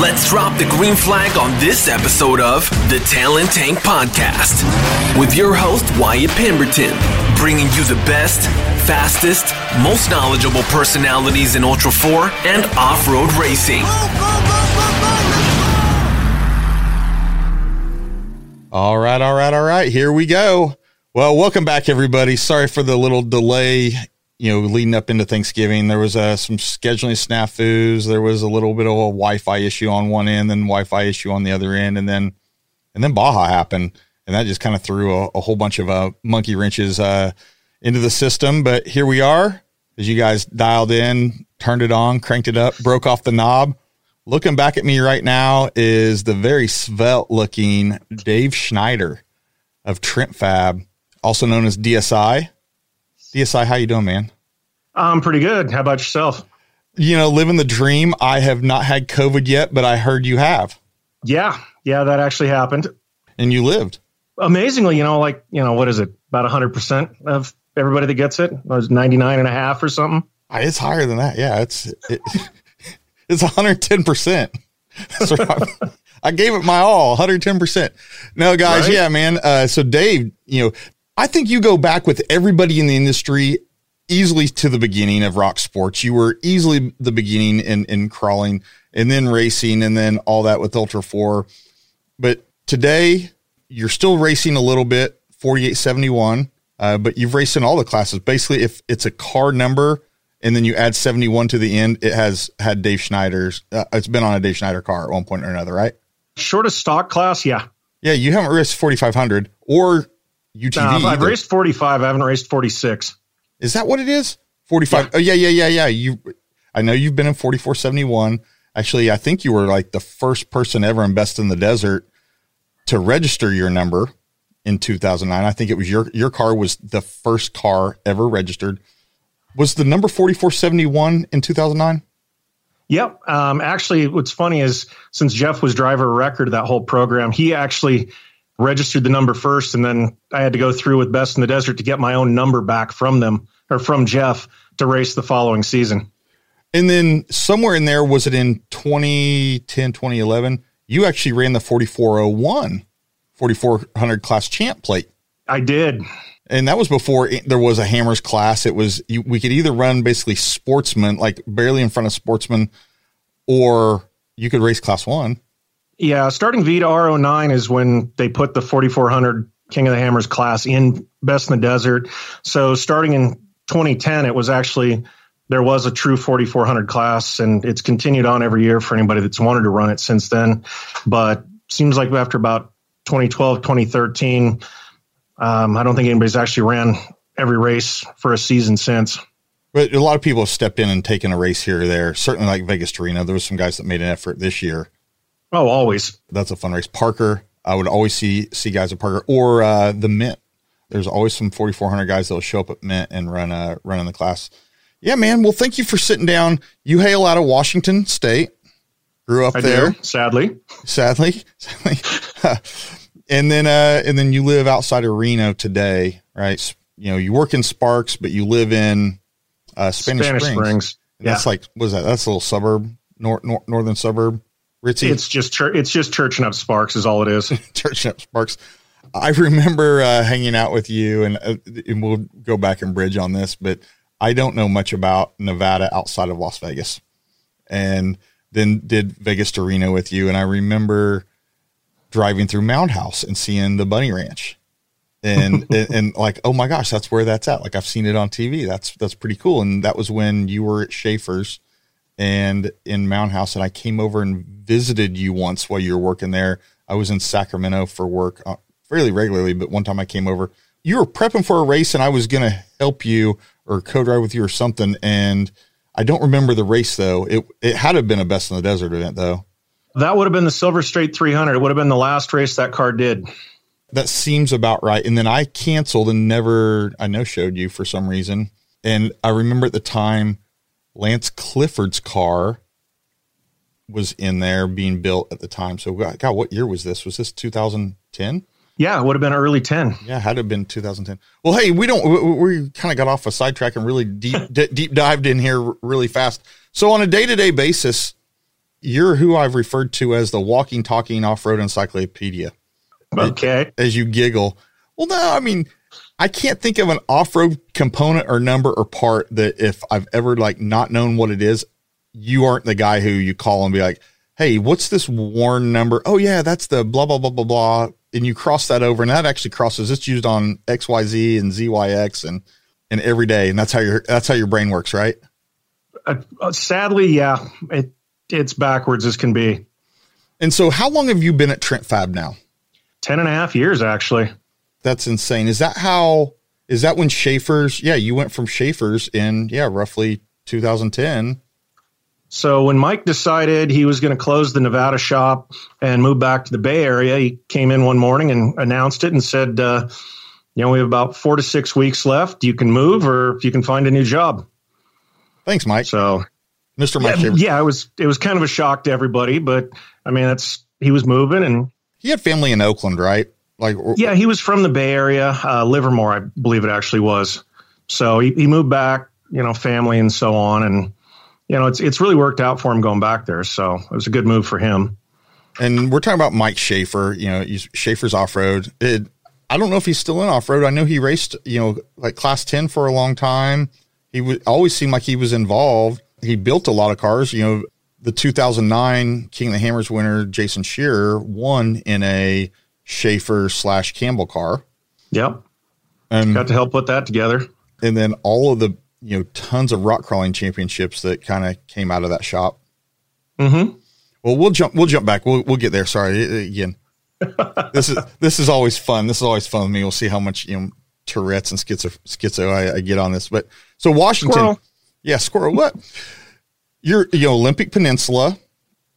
Let's drop the green flag on this episode of the Talent Tank Podcast with your host, Wyatt Pemberton, bringing you the best, fastest, most knowledgeable personalities in Ultra 4 and off road racing. All right, all right, all right. Here we go. Well, welcome back, everybody. Sorry for the little delay you know, leading up into Thanksgiving, there was uh, some scheduling snafus. There was a little bit of a Wi-Fi issue on one end, and Wi-Fi issue on the other end, and then and then Baja happened, and that just kind of threw a, a, whole bunch of uh, monkey wrenches uh, into the system. But here we are, as you guys dialed in, turned it on, cranked it up, broke off the knob. Looking back at me right now is the very svelte looking Dave Schneider of Trent Fab, also known as DSI DSI, how you doing, man? I'm pretty good. How about yourself? You know, living the dream. I have not had COVID yet, but I heard you have. Yeah, yeah, that actually happened. And you lived. Amazingly, you know, like, you know, what is it? About 100% of everybody that gets it? It was 99 and a half or something. Uh, it's higher than that. Yeah, it's it, it's 110%. So I, I gave it my all, 110%. No, guys, right? yeah, man. Uh, so Dave, you know, I think you go back with everybody in the industry easily to the beginning of rock sports. You were easily the beginning in, in crawling and then racing and then all that with Ultra 4. But today you're still racing a little bit, 4871, uh, but you've raced in all the classes. Basically, if it's a car number and then you add 71 to the end, it has had Dave Schneider's, uh, it's been on a Dave Schneider car at one point or another, right? Shortest stock class, yeah. Yeah, you haven't raced 4500 or UTV. I've raced 45. I haven't raced 46. Is that what it is? 45. Yeah. Oh, yeah, yeah, yeah, yeah. You, I know you've been in 4471. Actually, I think you were like the first person ever in Best in the Desert to register your number in 2009. I think it was your, your car was the first car ever registered. Was the number 4471 in 2009? Yep. Um, actually, what's funny is since Jeff was driver record that whole program, he actually registered the number first, and then I had to go through with Best in the Desert to get my own number back from them or from Jeff to race the following season. And then somewhere in there, was it in 2010, 2011? You actually ran the 4401, 4400 class champ plate. I did. And that was before there was a hammers class. It was, you, we could either run basically sportsman, like barely in front of sportsman, or you could race class one. Yeah, starting V to R09 is when they put the 4400 King of the Hammers class in Best in the Desert. So starting in 2010, it was actually there was a true 4400 class, and it's continued on every year for anybody that's wanted to run it since then. But seems like after about 2012, 2013, um, I don't think anybody's actually ran every race for a season since. But a lot of people have stepped in and taken a race here or there. Certainly, like Vegas to Reno, there was some guys that made an effort this year Oh, always. That's a fun race. Parker, I would always see see guys at Parker or uh, the Mint. There's always some 4400 guys that'll show up at Mint and run uh run in the class. Yeah, man. Well, thank you for sitting down. You hail out of Washington State. Grew up I there. Do, sadly. Sadly. Sadly. and then uh and then you live outside of Reno today, right? You know, you work in Sparks, but you live in uh, Spanish, Spanish Springs. Springs. Yeah. That's like what is that? That's a little suburb, nor, nor, northern suburb. Ritzy? It's just church. It's just churching up sparks is all it is. churching up sparks. I remember uh, hanging out with you, and, uh, and we'll go back and bridge on this, but I don't know much about Nevada outside of Las Vegas, and then did Vegas to Reno with you, and I remember driving through Mound House and seeing the Bunny Ranch, and, and and like, oh my gosh, that's where that's at. Like I've seen it on TV. That's that's pretty cool. And that was when you were at Schaefer's and in Mound House, and I came over and visited you once while you were working there. I was in Sacramento for work uh, fairly regularly, but one time I came over. You were prepping for a race, and I was going to help you or co-drive with you or something. And I don't remember the race though. It it had to have been a best in the desert event though. That would have been the Silver State 300. It would have been the last race that car did. That seems about right. And then I canceled and never I know showed you for some reason. And I remember at the time Lance Clifford's car was in there being built at the time. So, God, what year was this? Was this 2010? Yeah, it would have been early 10. Yeah, had it been 2010. Well, hey, we don't, we, we kind of got off a sidetrack and really deep, d- deep dived in here really fast. So, on a day to day basis, you're who I've referred to as the walking, talking off road encyclopedia. Okay. As you giggle. Well, no, I mean, I can't think of an off road component or number or part that if I've ever like not known what it is, you aren't the guy who you call and be like, hey, what's this Warn number? Oh, yeah, that's the blah, blah, blah, blah, blah. And you cross that over, and that actually crosses. It's used on XYZ and ZYX and and every day, and that's how your that's how your brain works, right? Uh, uh, sadly, yeah, it it's backwards as can be. And so, how long have you been at Trent Fab now? Ten and a half years, actually. That's insane. Is that how? Is that when Schaefer's? Yeah, you went from Schaefer's in yeah, roughly 2010. So when Mike decided he was going to close the Nevada shop and move back to the Bay Area, he came in one morning and announced it and said, uh, "You know, we have about four to six weeks left. You can move, or if you can find a new job." Thanks, Mike. So Mr. Mike. Yeah, yeah, it was it was kind of a shock to everybody, but I mean, that's he was moving and he had family in Oakland, right? Like, yeah, he was from the Bay Area, uh, Livermore, I believe it actually was. So he, he moved back, you know, family and so on, and you know, it's it's really worked out for him going back there. So it was a good move for him. And we're talking about Mike Schaefer. You know, Schaefer's off road. I don't know if he's still in off road. I know he raced, you know, like class ten for a long time. He would always seem like he was involved he built a lot of cars. You know, the 2009 King of the Hammers winner, Jason Scherer, won in a Schaefer slash Campbell car. Yep. And got to help put that together. And then all of the, you know, tons of rock crawling championships that kind of came out of that shop. Mm-hmm. Well, we'll jump, we'll jump back. We'll, we'll get there. Sorry again. this is, this is always fun. This is always fun with me. We'll see how much, you know, Tourette's and schizo, schizo I, I get on this, but so Washington, Squirrel. Yeah, squirrel. What? You're you know, Olympic Peninsula.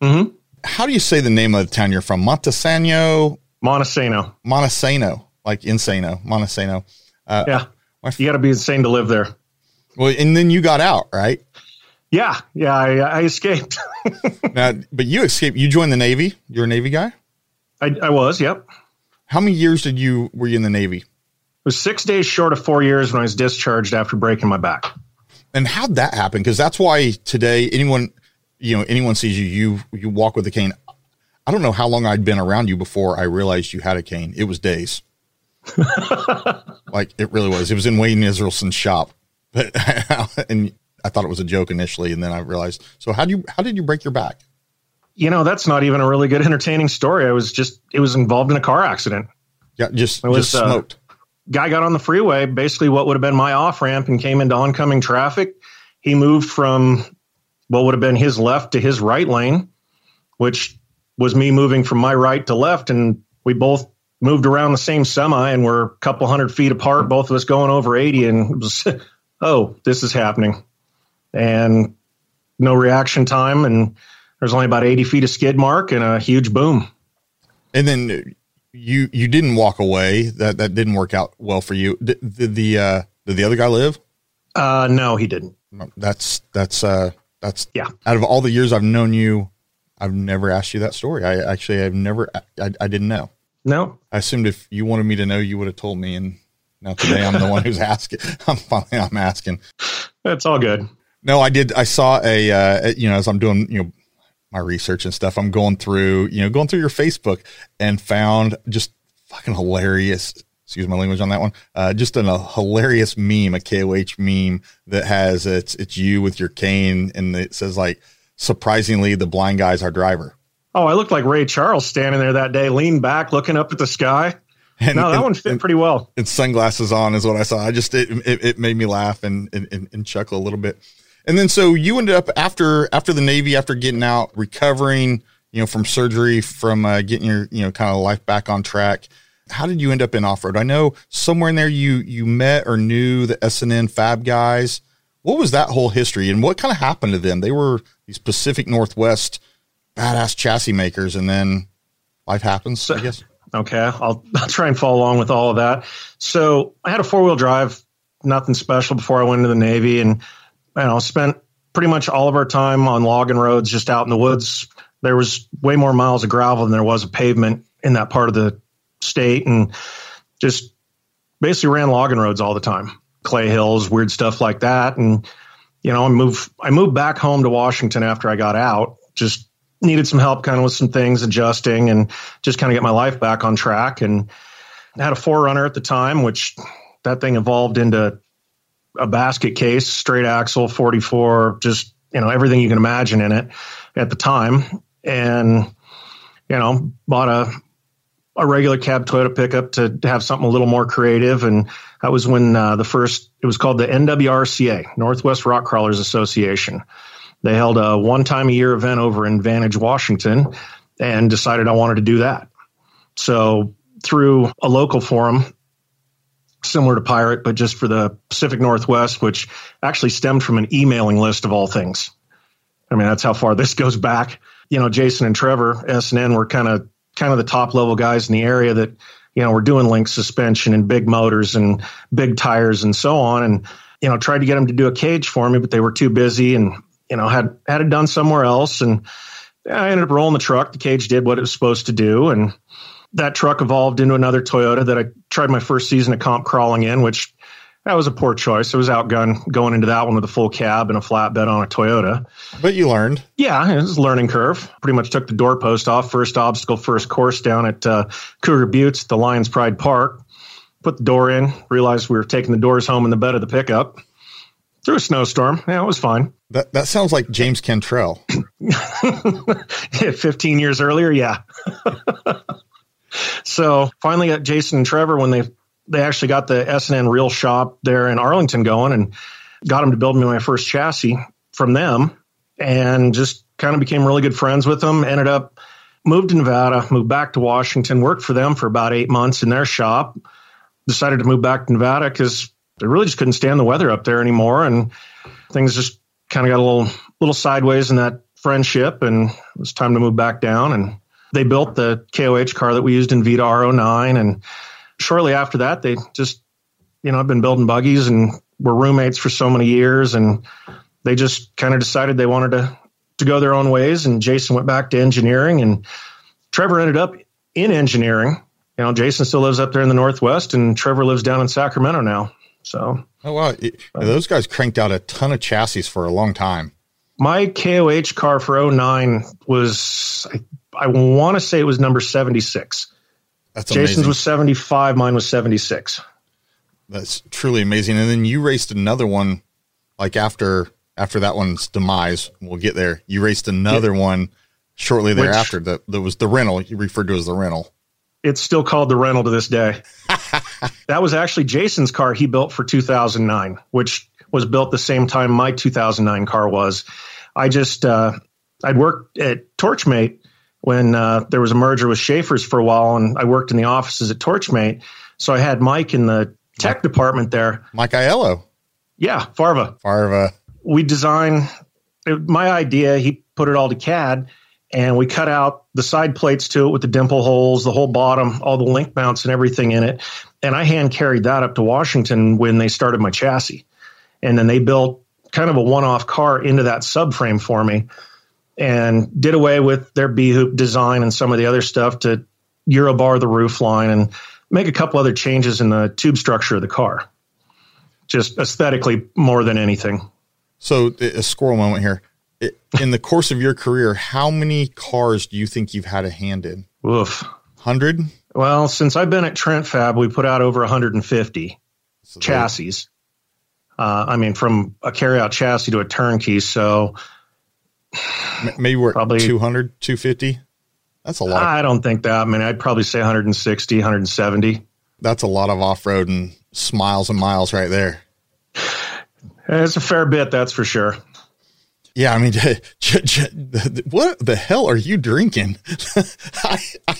Mm-hmm. How do you say the name of the town you're from? Montesano. Montesano. Montesano, like insano. Montesano. Uh, yeah, f- you got to be insane to live there. Well, and then you got out, right? Yeah, yeah, I, I escaped. now, but you escaped. You joined the Navy. You're a Navy guy. I, I was. Yep. How many years did you were you in the Navy? It was six days short of four years when I was discharged after breaking my back. And how'd that happen? Because that's why today anyone, you know, anyone sees you, you you walk with a cane. I don't know how long I'd been around you before I realized you had a cane. It was days. like it really was. It was in Wayne Israelson's shop, but and I thought it was a joke initially, and then I realized. So how do you how did you break your back? You know, that's not even a really good entertaining story. I was just it was involved in a car accident. Yeah, just it was, just uh, smoked. Uh, guy got on the freeway, basically what would have been my off ramp, and came into oncoming traffic. He moved from what would have been his left to his right lane, which was me moving from my right to left. And we both moved around the same semi and we're a couple hundred feet apart, both of us going over 80. And it was, oh, this is happening. And no reaction time. And there's only about 80 feet of skid mark and a huge boom. And then you you didn't walk away. That that didn't work out well for you. Did, did the uh, did the other guy live? Uh, no, he didn't. That's that's uh that's yeah. Out of all the years I've known you, I've never asked you that story. I actually I've never I, I didn't know. No, I assumed if you wanted me to know, you would have told me. And now today I'm the one who's asking. I'm finally I'm asking. That's all good. No, I did. I saw a uh, you know as I'm doing you know my research and stuff, I'm going through, you know, going through your Facebook and found just fucking hilarious. Excuse my language on that one. Uh, just an, a hilarious meme, a KOH meme that has it's it's you with your cane and it says like, surprisingly, the blind guy's our driver. Oh, I looked like Ray Charles standing there that day, leaned back, looking up at the sky. And, no, that and, one fit and, pretty well. And sunglasses on is what I saw. I just it it, it made me laugh and, and and chuckle a little bit. And then so you ended up after after the Navy, after getting out, recovering, you know, from surgery, from uh, getting your you know kind of life back on track. How did you end up in off road? I know somewhere in there you you met or knew the S&N Fab guys. What was that whole history, and what kind of happened to them? They were these Pacific Northwest badass chassis makers, and then life happens. So, I guess. Okay, I'll, I'll try and follow along with all of that. So I had a four wheel drive, nothing special before I went into the Navy, and you know, spent pretty much all of our time on logging roads just out in the woods. There was way more miles of gravel than there was of pavement in that part of the state and just basically ran logging roads all the time. Clay hills, weird stuff like that. And, you know, I moved I moved back home to Washington after I got out, just needed some help kind of with some things adjusting and just kind of get my life back on track. And I had a 4Runner at the time, which that thing evolved into a basket case, straight axle, 44, just, you know, everything you can imagine in it at the time. And, you know, bought a, a regular cab Toyota pickup to have something a little more creative. And that was when uh, the first, it was called the NWRCA, Northwest Rock Crawlers Association. They held a one time a year event over in Vantage, Washington, and decided I wanted to do that. So through a local forum, similar to Pirate, but just for the Pacific Northwest, which actually stemmed from an emailing list of all things. I mean, that's how far this goes back. You know, Jason and Trevor, S&N were kind of kind of the top level guys in the area that, you know, were doing link suspension and big motors and big tires and so on. And, you know, tried to get them to do a cage for me, but they were too busy and, you know, had had it done somewhere else. And I ended up rolling the truck. The cage did what it was supposed to do. And that truck evolved into another Toyota that I tried my first season of comp crawling in, which that was a poor choice. It was outgun going into that one with a full cab and a flatbed on a Toyota. But you learned. Yeah, it was a learning curve. Pretty much took the doorpost off. First obstacle, first course down at uh, Cougar Buttes, the Lions Pride Park. Put the door in, realized we were taking the doors home in the bed of the pickup. Through a snowstorm. Yeah, it was fine. That that sounds like James Cantrell. 15 years earlier, yeah. so finally got Jason and Trevor when they they actually got the S&N Real Shop there in Arlington going and got them to build me my first chassis from them and just kind of became really good friends with them. Ended up moved to Nevada, moved back to Washington, worked for them for about eight months in their shop. Decided to move back to Nevada because they really just couldn't stand the weather up there anymore, and things just kind of got a little little sideways in that friendship, and it was time to move back down. And they built the KOH car that we used in Vita R09, and shortly after that, they just, you know, I've been building buggies and were roommates for so many years, and they just kind of decided they wanted to to go their own ways. And Jason went back to engineering, and Trevor ended up in engineering. You know, Jason still lives up there in the Northwest, and Trevor lives down in Sacramento now. So, oh wow, it, those guys cranked out a ton of chassis for a long time. My KOH car for 09 was, I, I want to say it was number 76. That's Jason's amazing. was 75, mine was 76. That's truly amazing. And then you raced another one like after after that one's demise. We'll get there. You raced another yeah. one shortly thereafter Which, that, that was the rental you referred to as the rental. It's still called the rental to this day. that was actually Jason's car he built for 2009, which was built the same time my 2009 car was. I just uh, I'd worked at Torchmate when uh, there was a merger with Schaefer's for a while, and I worked in the offices at Torchmate. So I had Mike in the tech Mike, department there. Mike Aiello. Yeah, Farva. Farva. We designed my idea. He put it all to CAD, and we cut out the side plates to it with the dimple holes, the whole bottom, all the link mounts, and everything in it. And I hand carried that up to Washington when they started my chassis, and then they built kind of a one-off car into that subframe for me and did away with their B hoop design and some of the other stuff to Eurobar the roof line and make a couple other changes in the tube structure of the car. Just aesthetically more than anything. So a squirrel moment here. In the course of your career, how many cars do you think you've had a hand in? Oof. 100? Well, since I've been at Trent Fab, we put out over 150 so chassis. Uh, I mean, from a carryout chassis to a turnkey. So maybe we're probably 200, 250. That's a lot. I don't think that. I mean, I'd probably say 160, 170. That's a lot of off road and smiles and miles right there. It's a fair bit, that's for sure. Yeah, I mean, what the hell are you drinking? I, I,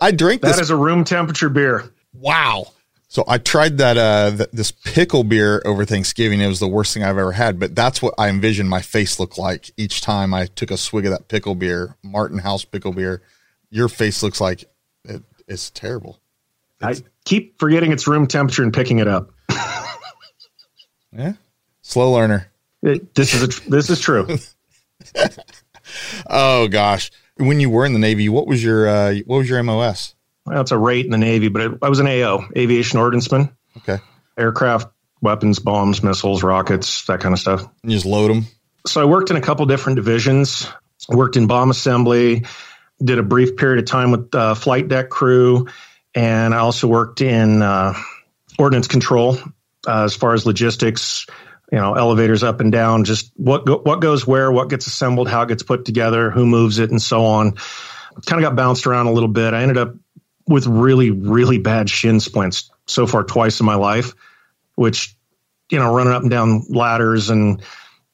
I drink That this. a room temperature beer. Wow. So I tried that uh th- this pickle beer over Thanksgiving. It was the worst thing I've ever had, but that's what I envisioned my face look like each time I took a swig of that pickle beer, Martin House pickle beer. Your face looks like it, it's terrible. It's, I keep forgetting it's room temperature and picking it up. yeah, slow learner. It, this is a, this is true. oh gosh, when you were in the Navy, what was your uh, what was your MOS? It's a rate in the Navy, but it, I was an AO, aviation ordnanceman. Okay. Aircraft, weapons, bombs, missiles, rockets, that kind of stuff. And you just load them. So I worked in a couple different divisions. I worked in bomb assembly, did a brief period of time with uh, flight deck crew, and I also worked in uh, ordnance control uh, as far as logistics. You know, elevators up and down, just what go, what goes where, what gets assembled, how it gets put together, who moves it, and so on. Kind of got bounced around a little bit. I ended up with really, really bad shin splints so far twice in my life, which you know, running up and down ladders and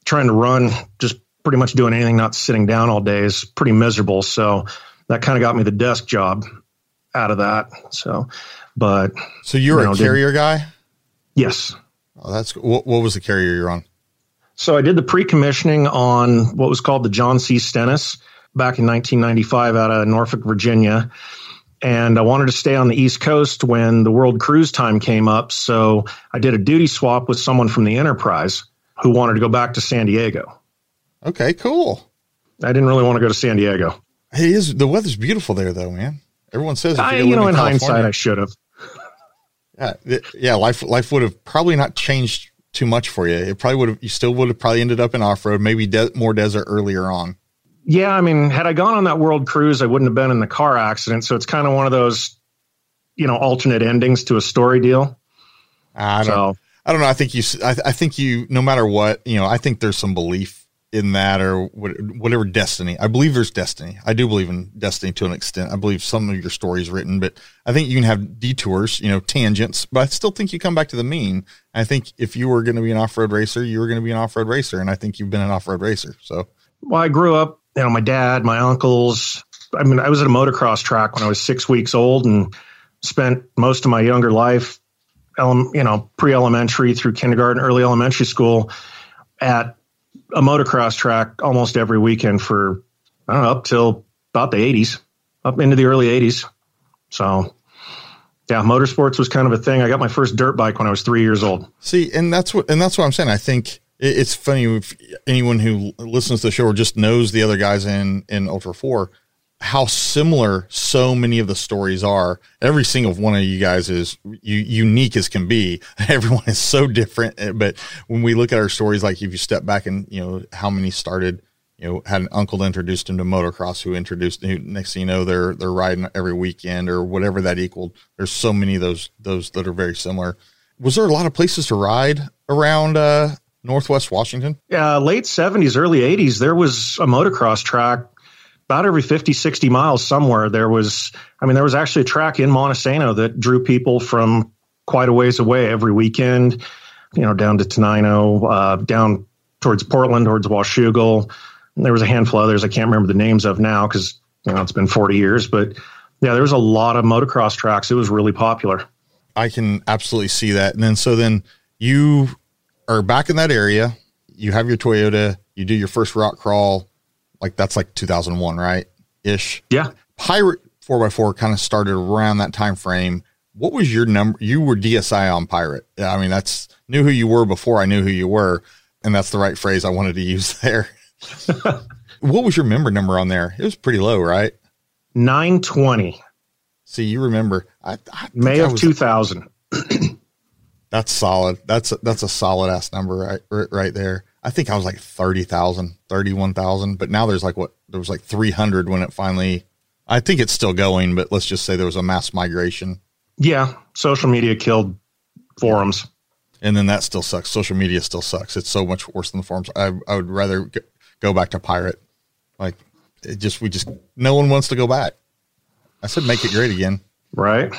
trying to run, just pretty much doing anything, not sitting down all day is pretty miserable. So that kind of got me the desk job out of that. So, but so you're you know, a carrier did, guy. Yes. Oh, that's what, what was the carrier you're on? So I did the pre-commissioning on what was called the John C. Stennis back in 1995 out of Norfolk, Virginia and I wanted to stay on the East Coast when the World Cruise time came up. So I did a duty swap with someone from the Enterprise who wanted to go back to San Diego. Okay, cool. I didn't really want to go to San Diego. Hey, is the weather's beautiful there though, man? Everyone says I, you know, in, in hindsight, I should have. Yeah, yeah. Life, life would have probably not changed too much for you. It probably would have. You still would have probably ended up in off road, maybe de- more desert earlier on. Yeah, I mean, had I gone on that world cruise, I wouldn't have been in the car accident. So it's kind of one of those, you know, alternate endings to a story deal. Uh, I don't. So, I don't know. I think you. I, I, think you. No matter what, you know, I think there's some belief in that or whatever destiny. I believe there's destiny. I do believe in destiny to an extent. I believe some of your stories written, but I think you can have detours, you know, tangents. But I still think you come back to the mean. I think if you were going to be an off road racer, you were going to be an off road racer, and I think you've been an off road racer. So. Well, I grew up you know, my dad, my uncles. I mean, I was at a motocross track when I was six weeks old and spent most of my younger life, you know, pre elementary through kindergarten, early elementary school at a motocross track almost every weekend for, I don't know, up till about the 80s, up into the early 80s. So, yeah, motorsports was kind of a thing. I got my first dirt bike when I was three years old. See, and that's what, and that's what I'm saying. I think it's funny if anyone who listens to the show or just knows the other guys in in Ultra Four, how similar so many of the stories are. Every single one of you guys is unique as can be. Everyone is so different. Eh, but when we look at our stories, like if you step back and you know how many started, you know, had an uncle that introduced him to motocross, who introduced. Who, next thing you know, they're they're riding every weekend or whatever that equaled. There's so many of those those that are very similar. Was there a lot of places to ride around uh, Northwest Washington? Yeah, late 70s, early 80s, there was a motocross track about every 50, 60 miles somewhere. There was, I mean, there was actually a track in Montesano that drew people from quite a ways away every weekend, you know, down to Tenino, uh, down towards Portland, towards Washougal. And there was a handful of others I can't remember the names of now because, you know, it's been 40 years. But yeah, there was a lot of motocross tracks. It was really popular. I can absolutely see that. And then, so then you are back in that area. You have your Toyota. You do your first rock crawl. Like that's like 2001, right? Ish. Yeah. Pirate 4x4 kind of started around that time frame. What was your number? You were DSI on Pirate. I mean, that's knew who you were before I knew who you were. And that's the right phrase I wanted to use there. what was your member number on there? It was pretty low, right? 920. See, you remember. I, I May of was, 2000. That's solid. That's a, that's a solid ass number right right there. I think I was like 30,000, 31,000, but now there's like what there was like 300 when it finally I think it's still going, but let's just say there was a mass migration. Yeah, social media killed forums. And then that still sucks. Social media still sucks. It's so much worse than the forums. I I would rather go back to pirate. Like it just we just no one wants to go back. I said make it great again. Right.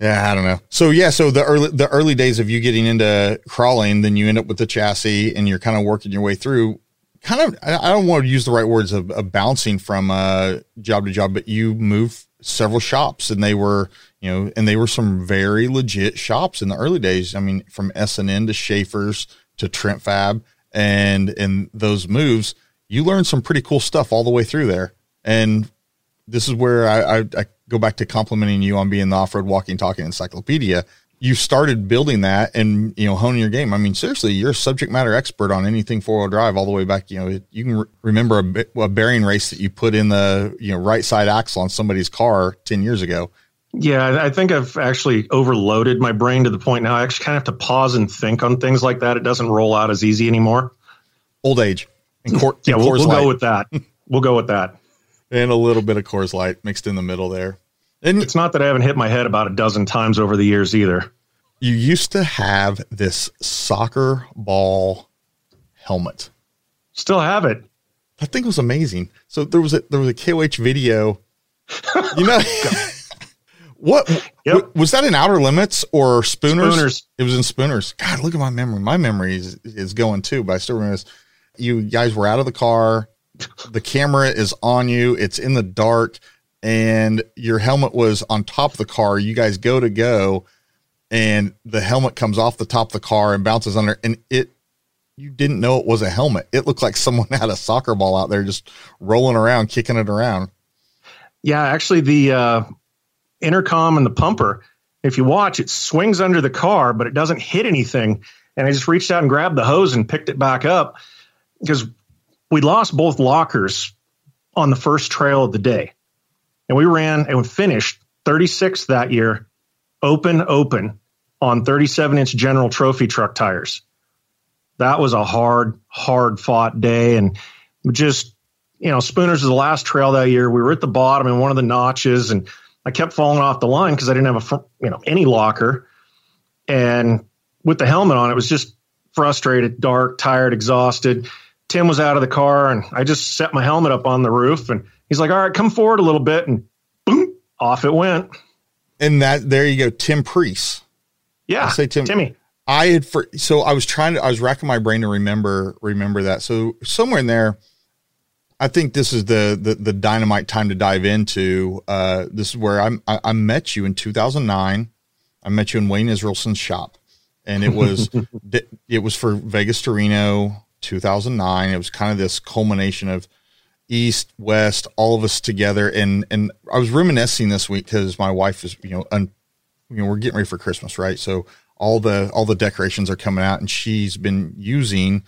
Yeah, I don't know. So yeah, so the early the early days of you getting into crawling, then you end up with the chassis, and you're kind of working your way through. Kind of, I don't want to use the right words of, of bouncing from uh, job to job, but you move several shops, and they were, you know, and they were some very legit shops in the early days. I mean, from S and N to Schaefer's to Trent Fab, and and those moves, you learned some pretty cool stuff all the way through there. And this is where I, I, I go back to complimenting you on being the off-road walking talking encyclopedia you started building that and you know honing your game. I mean, seriously, you're a subject matter expert on anything four wheel drive all the way back. You know, you can re- remember a, a, bearing race that you put in the you know right side axle on somebody's car ten years ago. Yeah, I think I've actually overloaded my brain to the point now I actually kind of have to pause and think on things like that. It doesn't roll out as easy anymore. Old age. And cor- yeah, we'll, we'll go with that. We'll go with that. And a little bit of Coors Light mixed in the middle there. And it's not that I haven't hit my head about a dozen times over the years either. You used to have this soccer ball helmet. Still have it. That thing was amazing. So there was a there was a KOH video. You know what yep. was that in Outer Limits or Spooners? Spooners. It was in Spooners. God, look at my memory. My memory is, is going too, but I still remember this. You guys were out of the car. The camera is on you. It's in the dark and your helmet was on top of the car. You guys go to go and the helmet comes off the top of the car and bounces under and it you didn't know it was a helmet. It looked like someone had a soccer ball out there just rolling around, kicking it around. Yeah, actually the uh, intercom and the pumper, if you watch, it swings under the car, but it doesn't hit anything. And I just reached out and grabbed the hose and picked it back up because we lost both lockers on the first trail of the day. And we ran and finished 36th that year, open, open on 37 inch general trophy truck tires that was a hard, hard fought day. And just, you know, Spooners was the last trail that year. We were at the bottom in one of the notches and I kept falling off the line because I didn't have a, you know, any locker. And with the helmet on, it was just frustrated, dark, tired, exhausted. Tim was out of the car and I just set my helmet up on the roof and he's like, all right, come forward a little bit. And boom, off it went. And that, there you go. Tim Priest. Yeah. I say Tim. Timmy. I had for so I was trying to I was racking my brain to remember remember that. So somewhere in there, I think this is the the, the dynamite time to dive into. Uh, this is where I'm, I, I met you in 2009. I met you in Wayne Israelson's shop, and it was it was for Vegas to Reno 2009. It was kind of this culmination of East West, all of us together, and and I was reminiscing this week because my wife is you know un, you know we're getting ready for Christmas, right? So all the all the decorations are coming out, and she's been using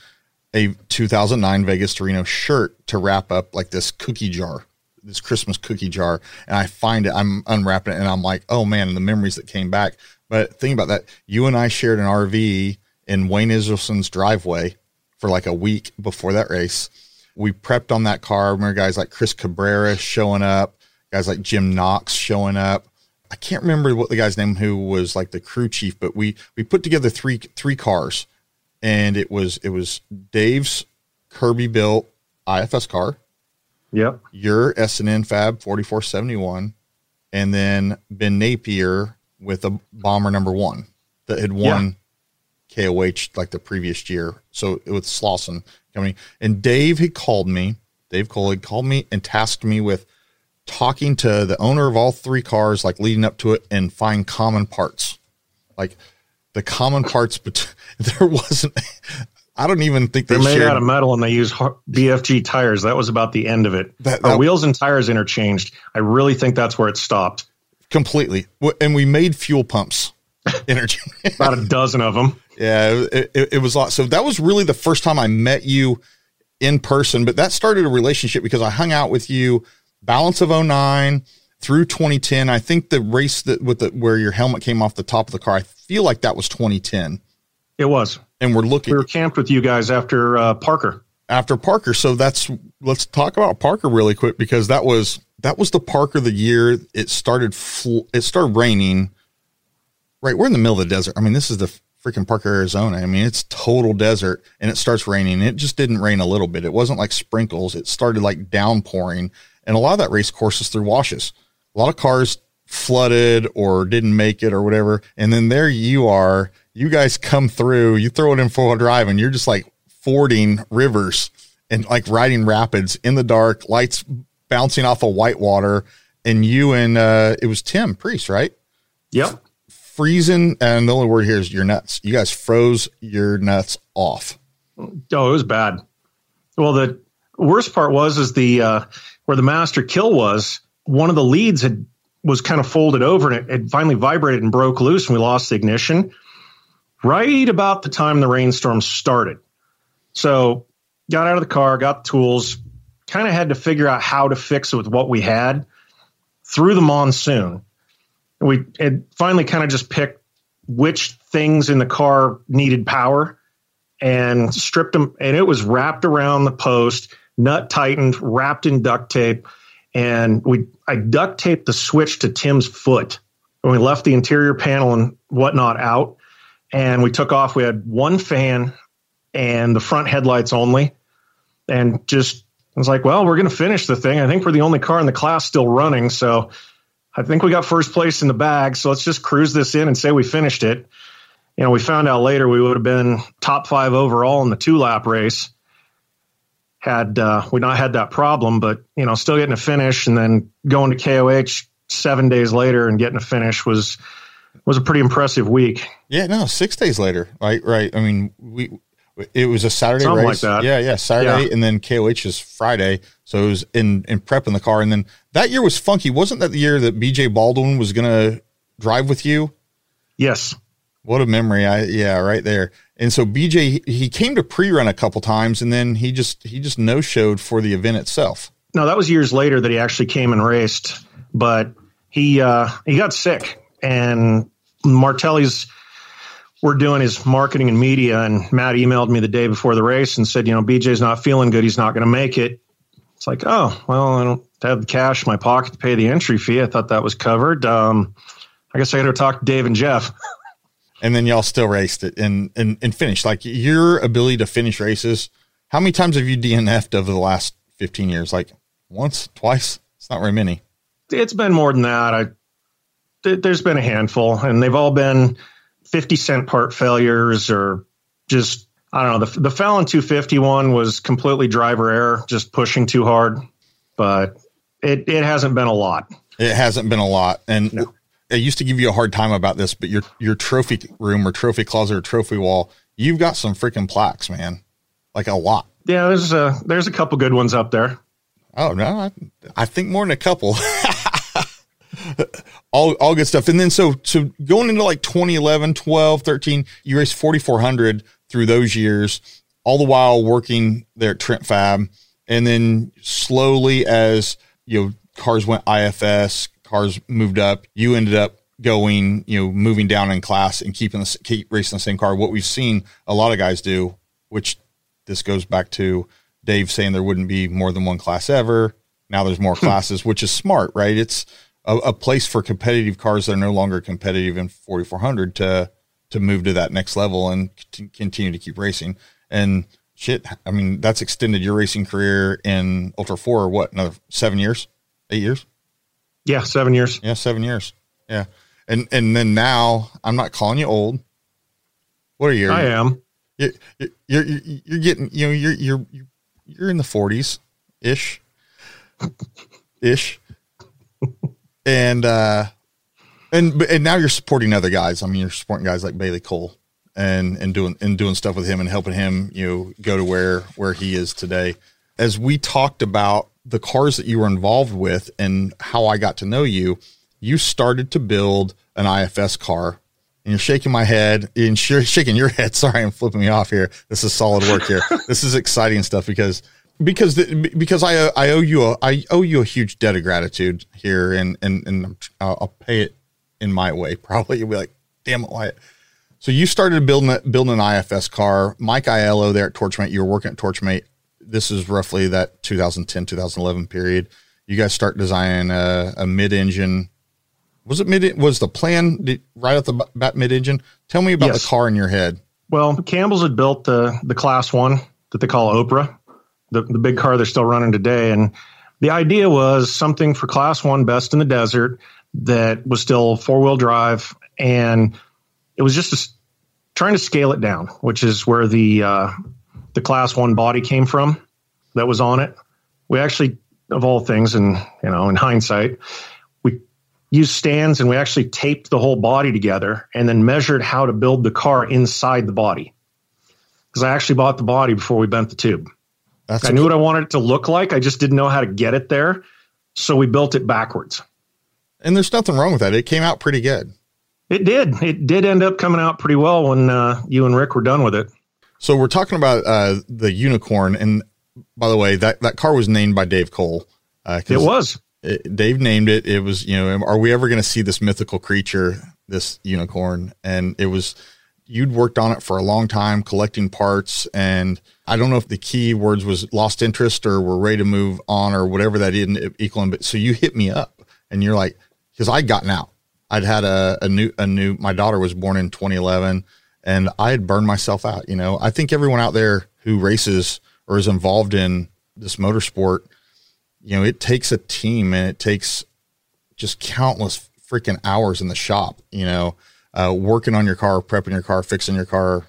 a 2009 Vegas to Reno shirt to wrap up like this cookie jar, this Christmas cookie jar. And I find it, I'm unwrapping it, and I'm like, oh man, the memories that came back. But think about that. You and I shared an RV in Wayne Israelson's driveway for like a week before that race. We prepped on that car. I remember guys like Chris Cabrera showing up, guys like Jim Knox showing up. I can't remember what the guy's name who was like the crew chief, but we we put together three three cars, and it was it was Dave's Kirby built IFS car. Yep. Your S and N Fab forty four seventy one, and then Ben Napier with a bomber number one that had won. KOH like the previous year. So with Slauson coming, and Dave had called me. Dave Cole had called me and tasked me with talking to the owner of all three cars, like leading up to it, and find common parts. Like the common parts, but there wasn't. I don't even think they are made shared. out of metal and they use BFG tires. That was about the end of it. That, that, Our wheels and tires interchanged. I really think that's where it stopped. Completely. And we made fuel pumps. interchange. about a dozen of them. Yeah, it, it, it was a lot. So that was really the first time I met you in person. But that started a relationship because I hung out with you balance of 09 through 2010. I think the race that with the where your helmet came off the top of the car, I feel like that was 2010. It was. And we're looking. We were camped with you guys after uh, Parker. After Parker, so that's let's talk about Parker really quick because that was that was the Parker of the year it started. Fl- it started raining. Right, we're in the middle of the desert. I mean, this is the freaking Parker, Arizona. I mean, it's total desert, and it starts raining. It just didn't rain a little bit. It wasn't like sprinkles. It started like downpouring, and a lot of that race course is through washes. A lot of cars flooded or didn't make it or whatever. And then there you are. You guys come through, you throw it in four wheel drive, and you're just like fording rivers and like riding rapids in the dark, lights bouncing off of white water. And you and uh, it was Tim Priest, right? Yep. Freezing, and the only word here is your nuts. You guys froze your nuts off. Oh, it was bad. Well, the worst part was is the uh, where the master kill was, one of the leads had was kind of folded over and it, it finally vibrated and broke loose and we lost the ignition right about the time the rainstorm started. So got out of the car, got the tools, kind of had to figure out how to fix it with what we had through the monsoon. We had finally kind of just picked which things in the car needed power and stripped them and it was wrapped around the post nut tightened, wrapped in duct tape, and we I duct taped the switch to Tim's foot. And we left the interior panel and whatnot out, and we took off. We had one fan and the front headlights only, and just I was like, well, we're going to finish the thing. I think we're the only car in the class still running, so I think we got first place in the bag. So let's just cruise this in and say we finished it. You know, we found out later we would have been top five overall in the two lap race had uh, we not had that problem, but you know, still getting a finish and then going to KOH seven days later and getting a finish was was a pretty impressive week. Yeah, no, six days later, right? Right. I mean, we it was a Saturday Something race. like that. Yeah, yeah, Saturday, Yeah. and then KOH is Friday. So it was in in prepping the car, and then that year was funky. Wasn't that the year that BJ Baldwin was going to drive with you? Yes. What a memory! I yeah, right there. And so BJ he came to pre-run a couple times, and then he just he just no showed for the event itself. No, that was years later that he actually came and raced, but he uh, he got sick, and Martelli's were doing his marketing and media, and Matt emailed me the day before the race and said, you know, BJ's not feeling good, he's not going to make it. It's like, oh, well, I don't have the cash in my pocket to pay the entry fee. I thought that was covered. Um, I guess I got to talk to Dave and Jeff. And then y'all still raced it and and and finished. Like your ability to finish races. How many times have you DNF'd over the last fifteen years? Like once, twice? It's not very many. it's been more than that. I th- there's been a handful, and they've all been fifty cent part failures or just I don't know. The the Fallon 250 one was completely driver error, just pushing too hard, but it it hasn't been a lot. It hasn't been a lot, and I used to give you a hard time about this, but your your trophy room or trophy closet or trophy wall, you've got some freaking plaques, man, like a lot. Yeah, there's a there's a couple good ones up there. Oh no, I, I think more than a couple. all all good stuff. And then so so going into like 2011, 12, 13, you raced 4400 through those years, all the while working there at Trent Fab. And then slowly as you know cars went IFS, cars moved up, you ended up going, you know, moving down in class and keeping the keep racing the same car. What we've seen a lot of guys do, which this goes back to Dave saying there wouldn't be more than one class ever. Now there's more hmm. classes, which is smart, right? It's a, a place for competitive cars that are no longer competitive in 4400 to to move to that next level and c- continue to keep racing. And shit, I mean, that's extended your racing career in Ultra 4 what, another 7 years? 8 years? Yeah, seven years. Yeah, 7 years. Yeah. And and then now, I'm not calling you old. What are you? I am. you're, you're, you're, getting, you know, you're, you're, you're in the forties ish, ish. And, uh, and, and now you're supporting other guys. I mean, you're supporting guys like Bailey Cole and, and doing, and doing stuff with him and helping him, you know, go to where, where he is today. As we talked about the cars that you were involved with and how I got to know you, you started to build an IFS car and you're shaking my head and you're shaking your head. Sorry, I'm flipping me off here. This is solid work here. this is exciting stuff because because the, because I I owe you a I owe you a huge debt of gratitude here, and and and I'll, pay it in my way. Probably you'll be like, damn it, Wyatt. So you started building a, building an IFS car. Mike Aiello there at Torchmate. You were working at Torchmate. This is roughly that 2010 2011 period. You guys start designing a, a mid engine was it mid? Was the plan did- right off the bat mid engine? Tell me about Yes. the car in your head. Well, Campbell's had built the the class one that they call Oprah, the the big car they're still running today, and the idea was something for class one, best in the desert, that was still four wheel drive, and it was just a trying to scale it down, which is where the uh, the class one body came from that was on it. We actually, of all things, and you know, in hindsight, we used stands and we actually taped the whole body together and then measured how to build the car inside the body. Because I actually bought the body before we bent the tube. That's I knew what I wanted it to look like. I just didn't know how to get it there. So we built it backwards. and there's nothing wrong with that. It came out pretty good. It did. It did end up coming out pretty well when uh, you and Rick were done with it. So we're talking about uh, the unicorn, and by the way, that that car was named by Dave Cole. Uh, It was. it- Dave named it. It was, you know, are we ever going to see this mythical creature, this unicorn? And it was, you'd worked on it for a long time, collecting parts, and I don't know if the key words was lost interest or we're ready to move on or whatever that didn't. But so you hit me up, and you're like, because I'd gotten out, I'd had a, a new a new. My daughter was born in 2011, and I had burned myself out. You know, I think everyone out there who races or is involved in this motorsport, you know, it takes a team and it takes just countless freaking hours in the shop. You know uh, working on your car, prepping your car, fixing your car.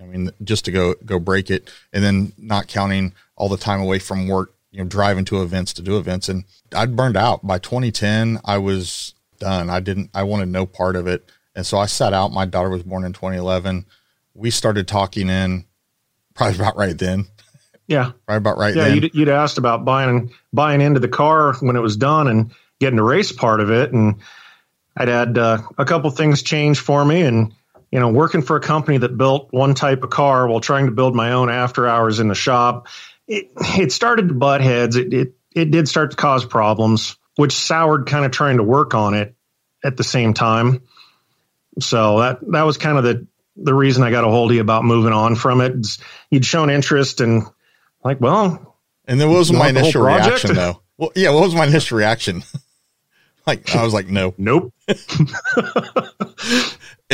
I mean, just to go go break it, and then not counting all the time away from work. You know, driving to events to do events, and I'd burned out by 2010. I was done. I didn't. I wanted no part of it, and so I sat out. My daughter was born in 2011. We started talking in probably about right then. Yeah, right about right. Yeah, then. You'd, you'd asked about buying buying into the car when it was done and getting the race part of it, and I'd had uh, a couple things change for me, and you know, working for a company that built one type of car while trying to build my own after hours in the shop, it it started to butt heads. It it it did start to cause problems, which soured kind of trying to work on it at the same time. So that that was kind of the the reason I got a hold of you about moving on from it. It's, you'd shown interest and like, well, and then what was my initial reaction though? Well, yeah, what was my initial reaction? Like I was like, no, nope. and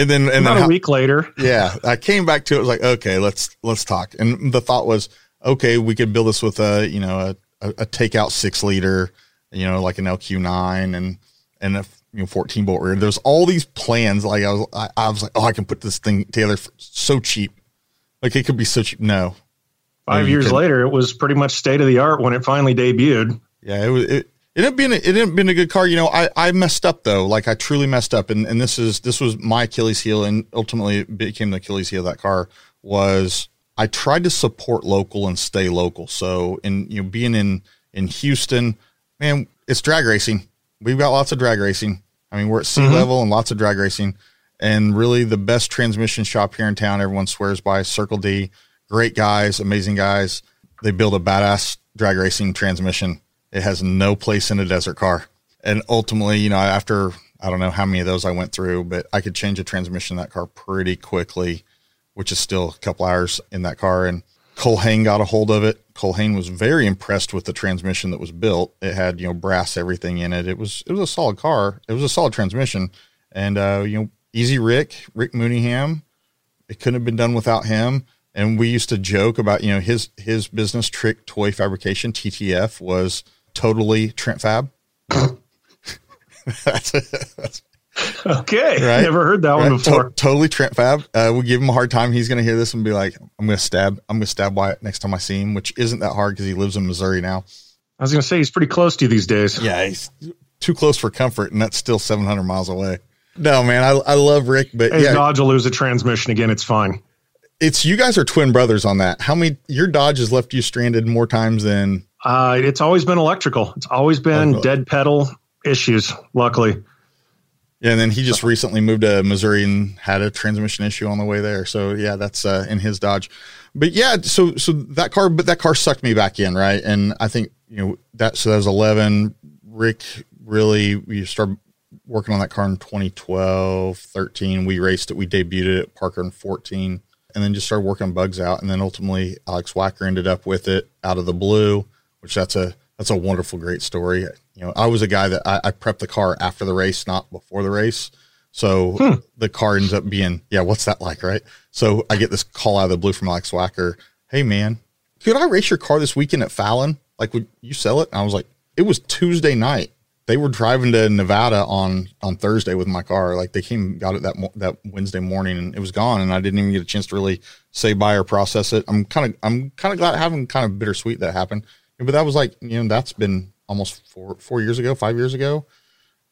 then and About then a week later, yeah, I came back to it. Was like, okay, let's let's talk. And the thought was, okay, we could build this with a you know a, a, takeout six liter, you know, like an LQ nine and and a you know 14 bolt rear. There's all these plans. Like I was I, I was like, oh, I can put this thing together so cheap. Like it could be so cheap. No, five years later, it was pretty much state of the art when it finally debuted. Yeah, it was. It, it didn't been a, it didn't been a good car. You know, I, I messed up though. Like I truly messed up, and, and this is this was my Achilles heel, and ultimately became the Achilles heel of that car. Was I tried to support local and stay local. So in you know being in in Houston, man, it's drag racing. We've got lots of drag racing. I mean, we're at sea mm-hmm. level and lots of drag racing, and really the best transmission shop here in town. Everyone swears by Circle D. Great guys, amazing guys. They build a badass drag racing transmission it has no place in a desert car. And ultimately, you know, after I don't know how many of those I went through, but I could change a transmission in that car pretty quickly, which is still a couple hours in that car. And Cole Hain got a hold of it. Cole Hain was very impressed with the transmission that was built. It had, you know, brass everything in it. It was it was a solid car. It was a solid transmission. And uh, you know, Easy Rick, Rick Mooneyham, it couldn't have been done without him. And we used to joke about, you know, his his business trick toy fabrication, TTF, was totally Trent Fab. that's, that's, okay. Right? Never heard that right? one before. To- totally Trent Fab. Uh, we give him a hard time. He's going to hear this and be like, I'm going to stab, I'm going to stab Wyatt next time I see him, which isn't that hard because he lives in Missouri now. I was going to say he's pretty close to you these days. Yeah. He's too close for comfort and that's still 700 miles away. No, man, I, I love Rick, but hey, yeah. Dodge will lose a transmission again. It's fine. It's you guys are twin brothers on that. How many your Dodge has left you stranded more times than uh, it's always been electrical. It's always been oh, dead pedal issues. Luckily. Yeah, and then he just recently moved to Missouri and had a transmission issue on the way there. So yeah, that's uh, in his Dodge. But yeah, so so that car, but that car sucked me back in, right? And I think you know that. So that was eleven. Rick really we started working on that car in 2012, 13. We raced it. We debuted it at Parker in 14, and then just started working bugs out. And then ultimately, Alex Wacker ended up with it out of the blue which that's a that's a wonderful, great story. You know, I was a guy that I, I prepped the car after the race, not before the race. So hmm. the car ends up being, yeah, what's that like, right? So I get this call out of the blue from Alex Wacker. Hey man, could I race your car this weekend at Fallon? Like, would you sell it? And I was like, it was Tuesday night. They were driving to Nevada on on Thursday with my car. Like they came, got it that that Wednesday morning, and it was gone. And I didn't even get a chance to really say bye or process it. I'm kind of I'm kind of glad having kind of bittersweet that happened but that was like you know that's been almost four four years ago, five years ago.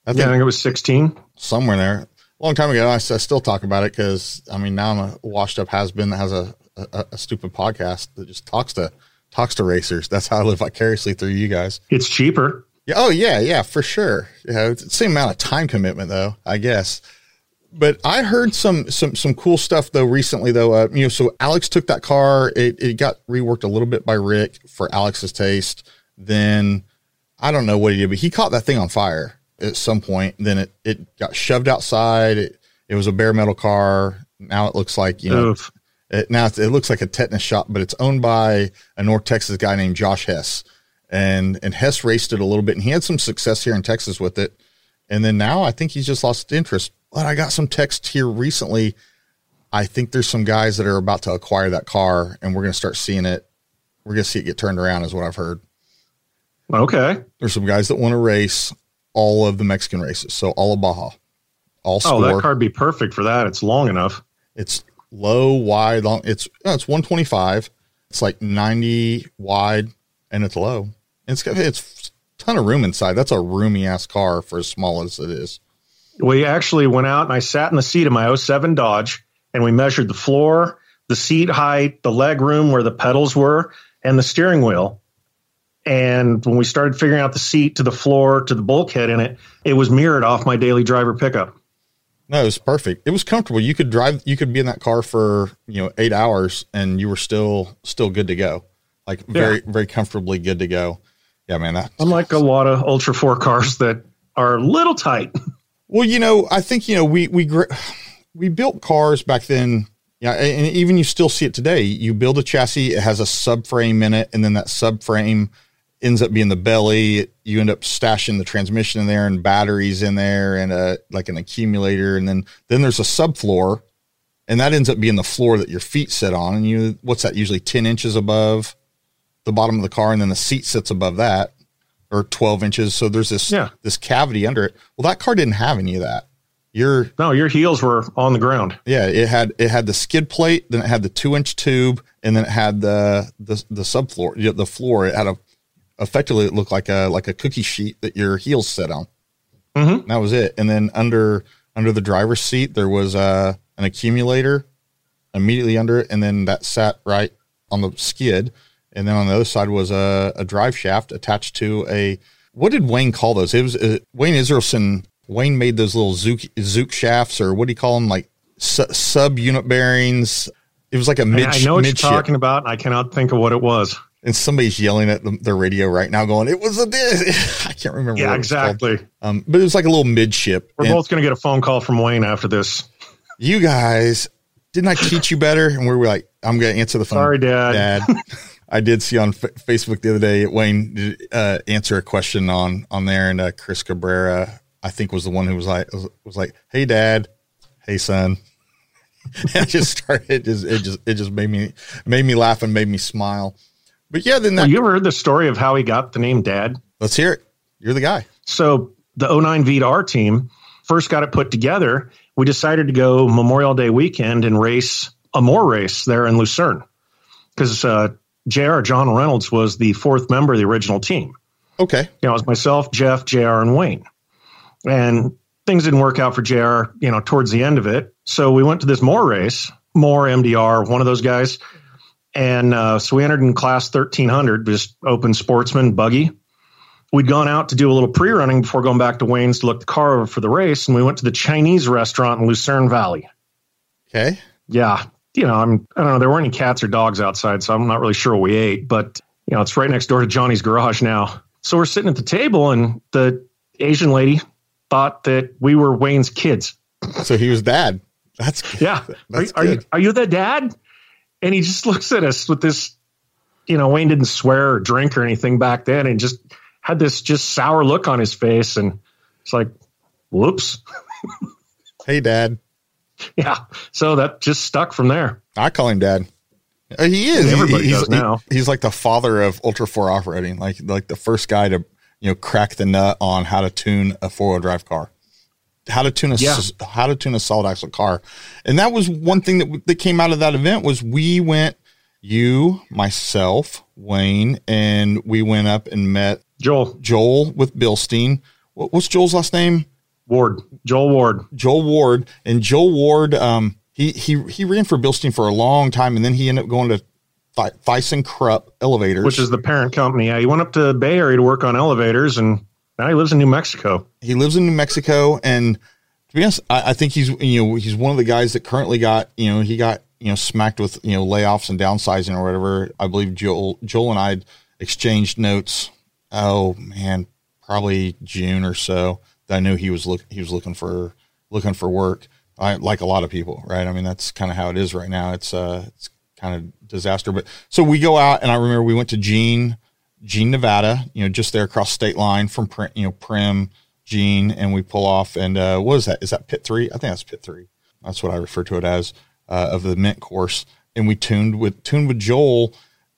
I think, yeah, I think it was sixteen somewhere there. A long time ago, I, I still talk about it because I mean now I'm a washed up has been that has a, a, a stupid podcast that just talks to talks to racers. That's how I live vicariously through you guys. It's cheaper. Yeah. Oh yeah, yeah, for sure. Yeah, it's the same amount of time commitment though, I guess but I heard some some some cool stuff though recently though. Uh, you know, so Alex took that car. It it got reworked a little bit by Rick for Alex's taste. Then I don't know what he did, but he caught that thing on fire at some point. Then it it got shoved outside. It it was a bare metal car. now it looks like you know it, now it looks like a tetanus shot, but it's owned by a North Texas guy named Josh Hess, and and Hess raced it a little bit, and he had some success here in Texas with it, and then now I think he's just lost interest. But I got some text here recently. I think there's some guys that are about to acquire that car, and we're going to start seeing it. We're going to see it get turned around, is what I've heard. Okay. There's some guys that want to race all of the Mexican races, so all of Baja, all score. Oh, that car'd be perfect for that. It's long enough. It's low, wide, long. It's it's 125. It's like 90 wide, and it's low. It's got it's ton of room inside. That's a roomy ass car for as small as it is. We actually went out and I sat in the seat of my 07 Dodge, and we measured the floor, the seat height, the leg room where the pedals were, and the steering wheel. And when we started figuring out the seat to the floor to the bulkhead in it, it was mirrored off my daily driver pickup. No, it was perfect. It was comfortable. You could drive. You could be in that car for you know eight hours, and you were still still good to go. Like very yeah. very comfortably good to go. Yeah, man. Unlike a lot of Ultra Four cars that are a little tight. Well, you know, I think you know we we we built cars back then. Yeah, and even you still see it today. You build a chassis, it has a subframe in it, and then that subframe ends up being the belly. You end up stashing the transmission in there and batteries in there and a like an accumulator, and then then there's a subfloor, and that ends up being the floor that your feet sit on. And you what's that usually ten inches above the bottom of the car, and then the seat sits above that or twelve inches. So there's this yeah. this cavity under it. Well, that car didn't have any of that. Your no, your heels were on the ground. Yeah, it had it had the skid plate, then it had the two inch tube, and then it had the the the subfloor, the floor. It had a effectively it looked like a like a cookie sheet that your heels sit on. Mm-hmm. That was it. And then under under the driver's seat there was uh, an accumulator immediately under it, and then that sat right on the skid. And then on the other side was a, a drive shaft attached to a what did Wayne call those? It was uh, Wayne Israelson. Wayne made those little zook zook shafts, or what do you call them? Like su- sub unit bearings. It was like a mid. I know what you're talking about. I cannot think of what it was and somebody's yelling at the, the radio right now, going, "It was a this." I can't remember. Yeah, exactly. Um, but it was like a little midship. We're and both going to get a phone call from Wayne after this. You guys, didn't I teach you better? And we were like, "I'm going to answer the phone." Sorry, Dad. Dad. I did see on F- Facebook the other day Wayne uh, answer a question on on there, and uh, Chris Cabrera, I think, was the one who was like was, was like, "Hey, Dad, hey, son." and I just started. It just it just it just made me made me laugh and made me smile. But yeah, then that, well, you ever heard the story of how he got the name Dad? Let's hear it. You're the guy. So the 09 V team first got it put together. We decided to go Memorial Day weekend and race a more race there in Lucerne because uh, JR John Reynolds was the fourth member of the original team. Okay. You know, it was myself, Jeff, JR, and Wayne. And things didn't work out for JR, you know, towards the end of it. So we went to this more race, more MDR, one of those guys. And uh, so we entered in class 1300, just open sportsman buggy. We'd gone out to do a little pre running before going back to Wayne's to look the car over for the race. And we went to the Chinese restaurant in Lucerne Valley. Okay. Yeah. You know, I'm, I don't know. There weren't any cats or dogs outside, so I'm not really sure what we ate, but, you know, it's right next door to Johnny's garage now. So we're sitting at the table, and the Asian lady thought that we were Wayne's kids. So he was dad. That's yeah. That's are, are you are you the dad? and he just looks at us with this you know wayne didn't swear or drink or anything back then and just had this just sour look on his face and it's like whoops hey dad yeah. So that just stuck from there. I call him dad. Uh, he is. Everybody he's, does now. he, he's like the father of ultra four operating like like the first guy to you know crack the nut on how to tune a four-wheel drive car. How to tune a yeah. how to tune a solid axle car, and that was one thing that that came out of that event was we went you myself Wayne and we went up and met Joel. Joel with Bilstein. What, what's Joel's last name? Ward Joel Ward Joel Ward and Joel Ward. Um, he he he ran for Bilstein for a long time, and then he ended up going to Thyssen Krupp Elevators, which is the parent company. Yeah, he went up to Bay Area to work on elevators and now he lives in New Mexico. He lives in New Mexico, and to be honest, I, I, think he's you know he's one of the guys that currently got you know he got you know smacked with you know layoffs and downsizing or whatever. I believe Joel Joel and I exchanged notes. Oh man, probably June or so. I knew he was look he was looking for looking for work. I, like a lot of people, right? I mean, that's kind of how it is right now. It's uh, it's kind of disaster. But so we go out, and I remember we went to Gene, Jean, Nevada. You know, just there across state line from you know Primm, Jean, and we pull off. And uh, what is that? Is that pit three? I think that's pit three. That's what I refer to it as uh, of the mint course. And we tuned with tuned with Joel,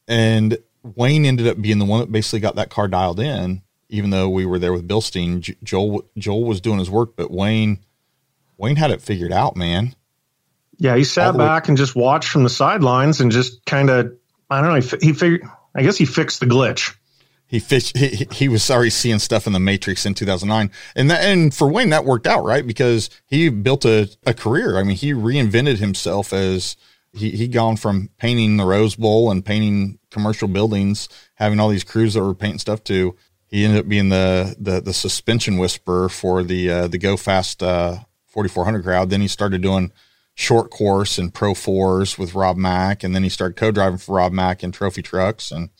and Wayne ended up being the one that basically got that car dialed in. Even though we were there with Bilstein, Joel Joel was doing his work, but Wayne Wayne had it figured out, man. Yeah, he sat back and just watched from the sidelines and just kind of, I don't know, he, he figured, I guess he fixed the glitch. He, fish, he he was already seeing stuff in the Matrix in 2009, and that and for Wayne that worked out right because he built a, a career. I mean, he reinvented himself as he he gone from painting the Rose Bowl and painting commercial buildings, having all these crews that were painting stuff to he ended up being the the the suspension whisperer for the uh, the Go Fast uh, 4400 crowd. Then he started doing short course and pro fours with Rob Mack, and then he started co-driving for Rob Mack in trophy trucks, and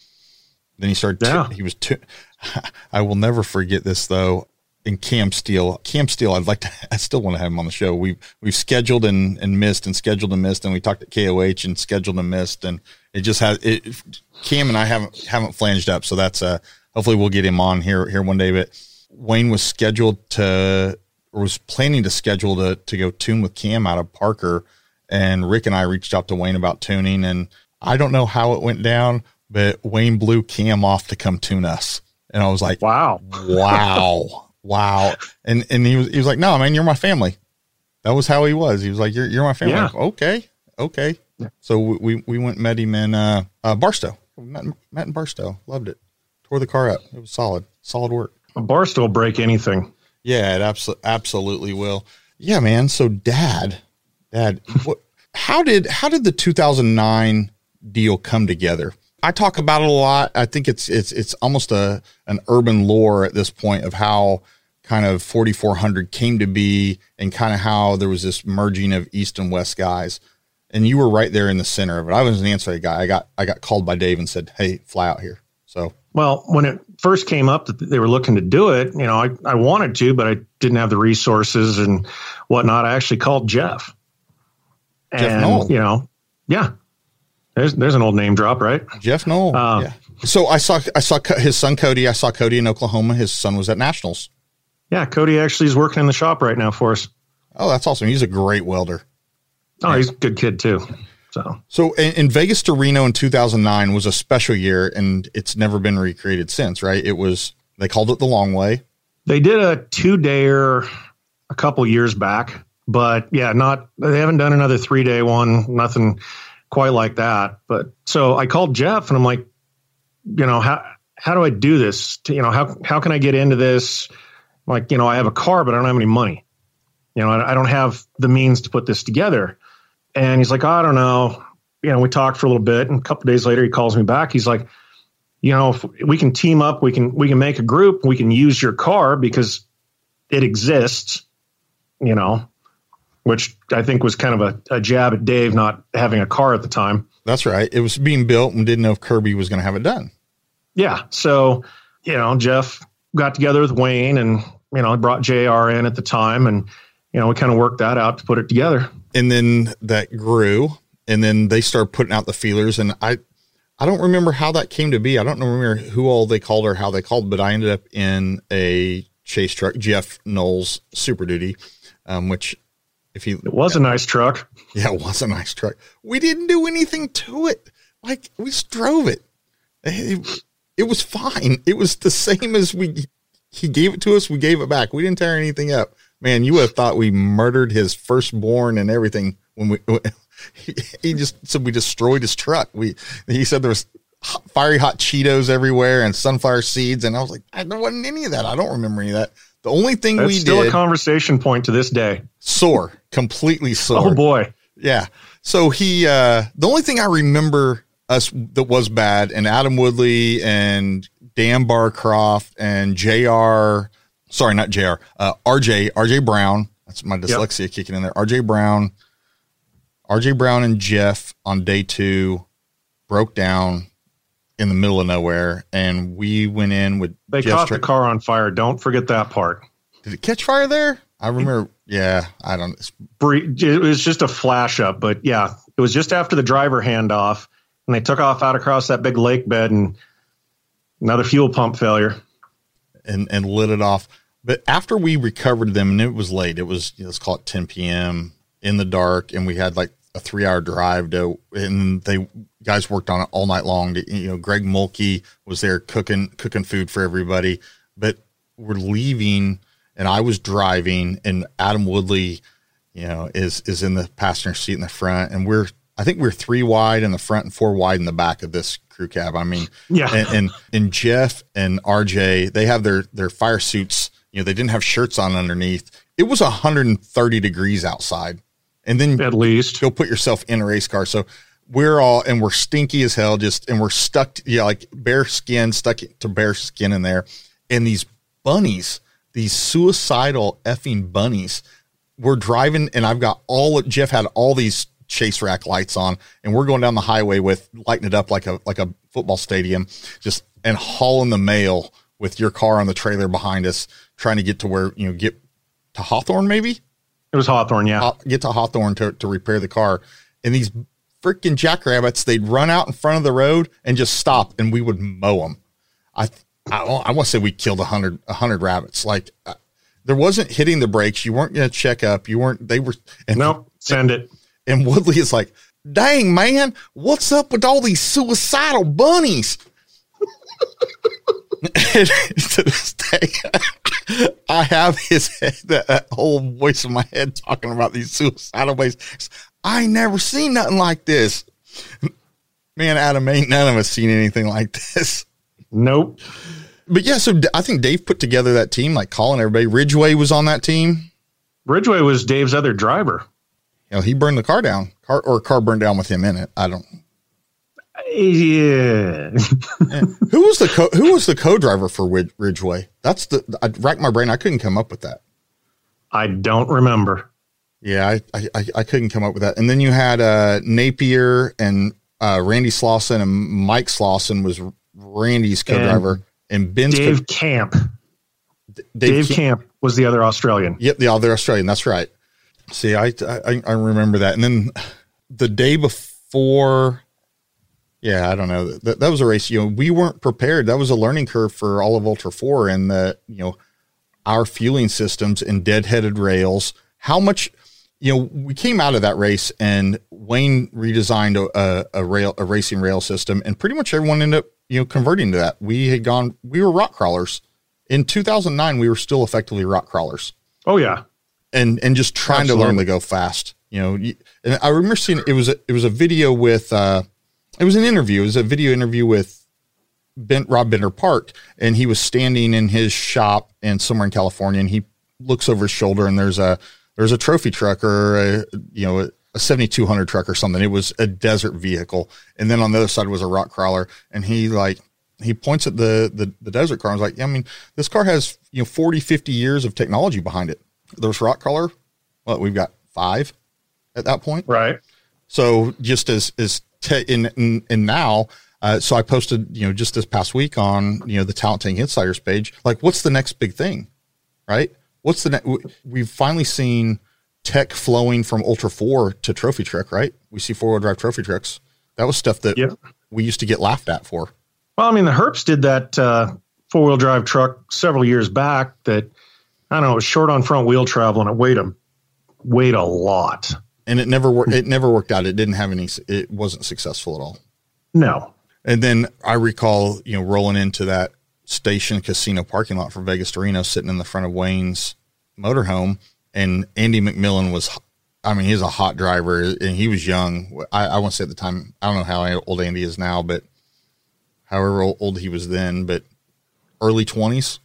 then he started. Yeah. T- he was. T- I will never forget this though. In Cam Steele, Cam Steele, I'd like to. I still want to have him on the show. We've we've scheduled and, and missed and scheduled and missed, and we talked at KOH and scheduled and missed, and it just has it. Cam and I haven't haven't flanged up, so that's uh hopefully we'll get him on here here one day. But Wayne was scheduled to or was planning to schedule to to go tune with Cam out of Parker, and Rick and I reached out to Wayne about tuning, and I don't know how it went down, but Wayne blew Cam off to come tune us, and I was like, "Wow, wow, wow!" And and he was he was like, "No, man, you're my family." That was how he was. He was like, "You're you're my family." Yeah. Like, okay, okay. Yeah. So we we went met him in uh, uh Barstow. Met, met in Barstow. Loved it. Tore the car up. It was solid. Solid work. A Barstow will break anything. Yeah, it absolutely absolutely will. Yeah, man. So, Dad, Dad, what? How did how did the 2009 deal come together? I talk about it a lot. I think it's it's it's almost a an urban lore at this point of how kind of 4400 came to be and kind of how there was this merging of east and west guys. And you were right there in the center of it. I was an ancillary guy. I got I got called by Dave and said, "Hey, fly out here." So well, when it first came up that they were looking to do it, you know, I, I wanted to, but I didn't have the resources and whatnot. I actually called Jeff. Jeff and, Knoll. you know, yeah, there's, there's an old name drop, right? Jeff Knoll. Uh, yeah. So I saw, I saw his son, Cody. I saw Cody in Oklahoma. His son was at nationals. Yeah. Cody actually is working in the shop right now for us. Oh, that's awesome. He's a great welder. Oh, he's a good kid too. So, so in, in, Vegas to Reno in 2009 was a special year, and it's never been recreated since. Right? It was they called it the long way. They did a two dayer a couple years back, but yeah, not they haven't done another three day one. Nothing quite like that. But so I called Jeff, and I'm like, you know how how do I do this? To, you know how how can I get into this? Like you know I have a car, but I don't have any money. You know I, I don't have the means to put this together. And he's like, I don't know. You know, we talked for a little bit, and a couple days later, he calls me back. He's like, you know, if we can team up, we can we can make a group. We can use your car because it exists. You know, which I think was kind of a, a jab at Dave not having a car at the time. That's right. It was being built and didn't know if Kirby was going to have it done. Yeah. So, you know, Jeff got together with Wayne and, you know, brought JR in at the time and, you know, we kind of worked that out to put it together. And then that grew and then they started putting out the feelers and i i don't remember how that came to be. I don't remember who all they called or how they called but i ended up in a chase truck jeff Knoll's super duty um, which if he it was a nice truck. Yeah it was a nice truck. We didn't do anything to it. Like we just drove it. It, it was fine. It was the same as we he gave it to us we gave it back. We didn't tear anything up man, you would have thought we murdered his firstborn and everything when we. He, just said we destroyed his truck. We he said there was hot, fiery hot Cheetos everywhere and sunflower seeds, and I was like, I wasn't any of that. I don't remember any of that. The only thing That's we still did, a conversation point to this day. Sore, completely sore. Oh boy, yeah. So he, uh the only thing I remember us that was bad, and Adam Woodley and Dan Barcroft and Jr sorry, not JR, uh, RJ, RJ Brown. That's my dyslexia yep. kicking in there. RJ Brown, RJ Brown and Jeff on day two broke down in the middle of nowhere, and we went in with. They Jeff's caught tra- the car on fire. Don't forget that part. Did it catch fire there? I remember. Yeah, I don't. It was just a flash up, but yeah, it was just after the driver handoff, and they took off out across that big lake bed, and another fuel pump failure, and and lit it off. But after we recovered them, and it was late, it was let's call it 10 p.m. in the dark, and we had like a three hour drive to, and they guys worked on it all night long. To, you know, Greg Mulkey was there cooking cooking food for everybody, but we're leaving, and I was driving, and Adam Woodley, you know, is is in the passenger seat in the front, and we're I think we're three wide in the front and four wide in the back of this crew cab. I mean, yeah, and, and, and Jeff and RJ, they have their their fire suits. You know, they didn't have shirts on underneath. It was 130 degrees outside, and then at least go put yourself in a race car. So we're all and we're stinky as hell, just and we're stuck. Yeah, like bare skin stuck to bare skin in there, and these bunnies, these suicidal effing bunnies. We're driving, and I've got all. Jeff had all these chase rack lights on, and we're going down the highway with lighting it up like a like a football stadium, just and hauling the mail with your car on the trailer behind us, trying to get to where you know get to Hawthorne maybe. It was Hawthorne, yeah. Get to Hawthorne to to repair the car, and these freaking jackrabbits they'd run out in front of the road and just stop, and we would mow them. I I, I want to say we killed a hundred a hundred rabbits. Like uh, there wasn't hitting the brakes. You weren't going to check up. You weren't. They were. And, nope. Send it. And Woodley is like, dang, man, what's up with all these suicidal bunnies? to this day, I have his head, that uh, whole voice in my head talking about these suicidal bunnies. I never seen nothing like this. Man, Adam, ain't none of us seen anything like this. Nope. But yeah, so I think Dave put together that team, like calling everybody. Ridgeway was on that team. Ridgeway was Dave's other driver you know, he burned the car down, car or car burned down with him in it. I don't. Yeah. who was the co- who was the co-driver for Ridgeway? That's the I racked my brain. I couldn't come up with that. I don't remember. Yeah, I I, I couldn't come up with that. And then you had uh, Napier and uh, Randy Slauson and Mike Slauson was Randy's co-driver and, and Ben's Dave co- Camp. D- Dave, Dave Camp was the other Australian. Yep, the other Australian. That's right. See, I, I, I remember that. And then the day before, yeah, I don't know. That, that was a race. You know, we weren't prepared. That was a learning curve for all of Ultra Four, and the you know our fueling systems and deadheaded rails. How much, you know, we came out of that race, and Wayne redesigned a, a rail, a racing rail system, and pretty much everyone ended up you know converting to that. We had gone. We were rock crawlers in 2009. We were still effectively rock crawlers. Oh yeah, and and just trying Absolutely. to learn to go fast. You know, and I remember seeing it was a, it was a video with uh, it was an interview. It was a video interview with ben, Rob Bender Park, and he was standing in his shop and somewhere in California, and he looks over his shoulder, and there's a there's a trophy truck or a, you know a, a 7200 truck or something. It was a desert vehicle, and then on the other side was a rock crawler, and he like he points at the the, the desert car. I was like, yeah, I mean, this car has you know 40, 50 years of technology behind it there's rock crawler. Well, we've got five at that point. Right. So just as, as in, in, in now, uh, so I posted, you know, just this past week on, you know, the Talent Tank Insiders page, like what's the next big thing, right? What's the next, we've finally seen tech flowing from Ultra 4 to trophy truck, right? We see four wheel drive trophy trucks. That was stuff that yep. we used to get laughed at for. Well, I mean, the Herbsts did that uh, four wheel drive truck several years back that I don't know, it was short on front wheel travel and it weighed a weighed a lot. And it never worked. It never worked out. It didn't have any. It wasn't successful at all. No. And then I recall, you know, rolling into that station casino parking lot for Vegas to Reno, sitting in the front of Wayne's motorhome, and Andy McMillin was. I mean, he's a hot driver, and he was young. I, I want to say at the time, I don't know how old Andy is now, but however old he was then, but early twenties.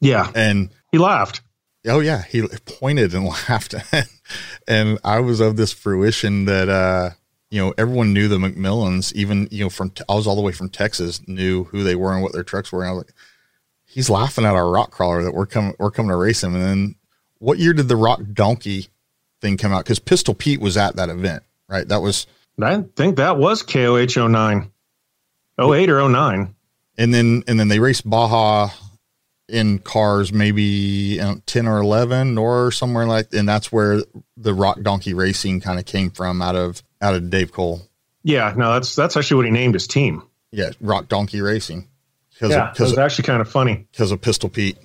Yeah, and he laughed. Oh yeah, he pointed and laughed, and I was of this fruition that uh, you know everyone knew the McMillins, even you know from I was all the way from Texas, knew who they were and what their trucks were. And I was like, he's laughing at our rock crawler that we're coming we're coming to race him. And then what year did the Rock Donkey thing come out? Because Pistol Pete was at that event, right? That was I think that was KOH 09. 08 or 09. And then and then they raced Baja in cars, maybe you know, 10 or 11 or somewhere like, and that's where the rock donkey racing kind of came from out of, out of Dave Cole. Yeah, no, that's, that's actually what he named his team. Yeah. Rock donkey racing. Cause yeah. Of, cause it was actually kind of funny. Cause of Pistol Pete.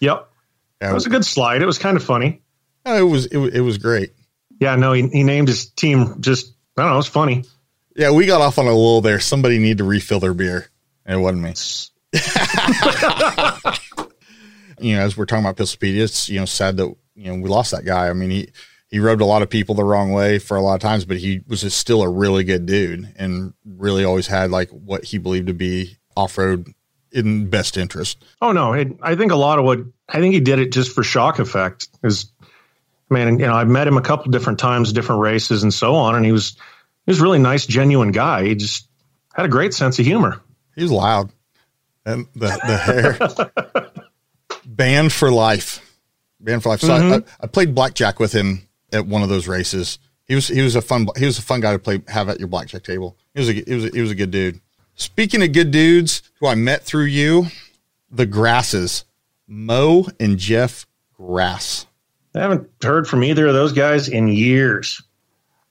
Yep. Yeah, it was a good slide. It was kind of funny. it was, it, it was great. Yeah, no, he, he named his team just, I don't know, it's funny. Yeah, we got off on a little there. Somebody need to refill their beer. It wasn't me. you know, as we're talking about Pistol Pete, it's you know sad that you know we lost that guy. I mean, he he rubbed a lot of people the wrong way for a lot of times, but he was just still a really good dude and really always had like what he believed to be off road in best interest. Oh no, it, I think a lot of what I think he did it just for shock effect. Is man, you know, I've met him a couple different times, different races, and so on, and he was he was a really nice, genuine guy. He just had a great sense of humor. He was loud, and the the hair. banned for life. Banned for life. So mm-hmm. I, I, played blackjack with him at one of those races. He was he was a fun he was a fun guy to play have at your blackjack table. He was a he was a, he was a good dude. Speaking of good dudes who I met through you, the Grasses, Mo and Jeff Grass. I haven't heard from either of those guys in years.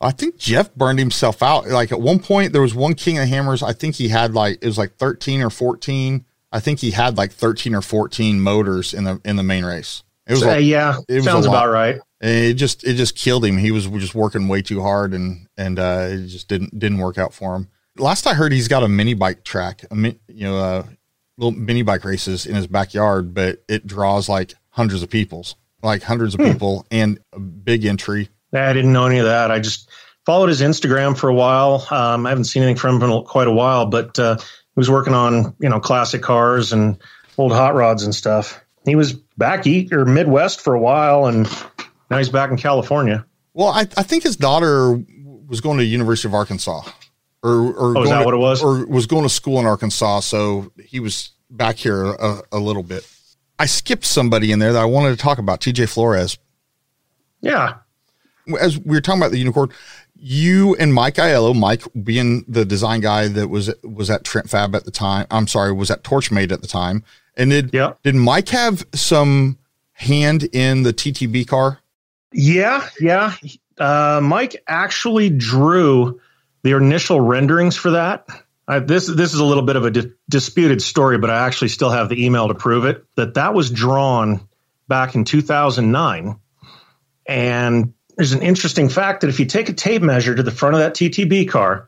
I think Jeff burned himself out. Like at one point, there was one King of Hammers. I think he had like it was like thirteen or fourteen I think he had like 13 or 14 motors in the in the main race. It was uh, a, yeah, it sounds about right. it just it just killed him. He was just working way too hard, and and uh, it just didn't didn't work out for him. Last I heard, he's got a mini bike track, a, you know, uh, little mini bike races in his backyard, but it draws like hundreds of people's, like hundreds of hmm. people, and a big entry. I didn't know any of that. I just followed his Instagram for a while. Um, I haven't seen anything from him in quite a while, but uh, was working on you know classic cars and old hot rods and stuff. He was back east or Midwest for a while, and now he's back in California. Well, I, I think his daughter was going to University of Arkansas, or, or oh, is that to, what it was? Or was going to school in Arkansas, so he was back here a, a little bit. I skipped somebody in there that I wanted to talk about, TJ Flores. Yeah, as we were talking about the unicorn, you and Mike Aiello, Mike being the design guy that was was at Trent Fab at the time. I'm sorry, was at Torchmate at the time. And did yeah. did Mike have some hand in the TTB car? Yeah, yeah. Uh, Mike actually drew the initial renderings for that. I, this this is a little bit of a di- disputed story, but I actually still have the email to prove it. That that was drawn back in 2009, and there's an interesting fact that if you take a tape measure to the front of that TTB car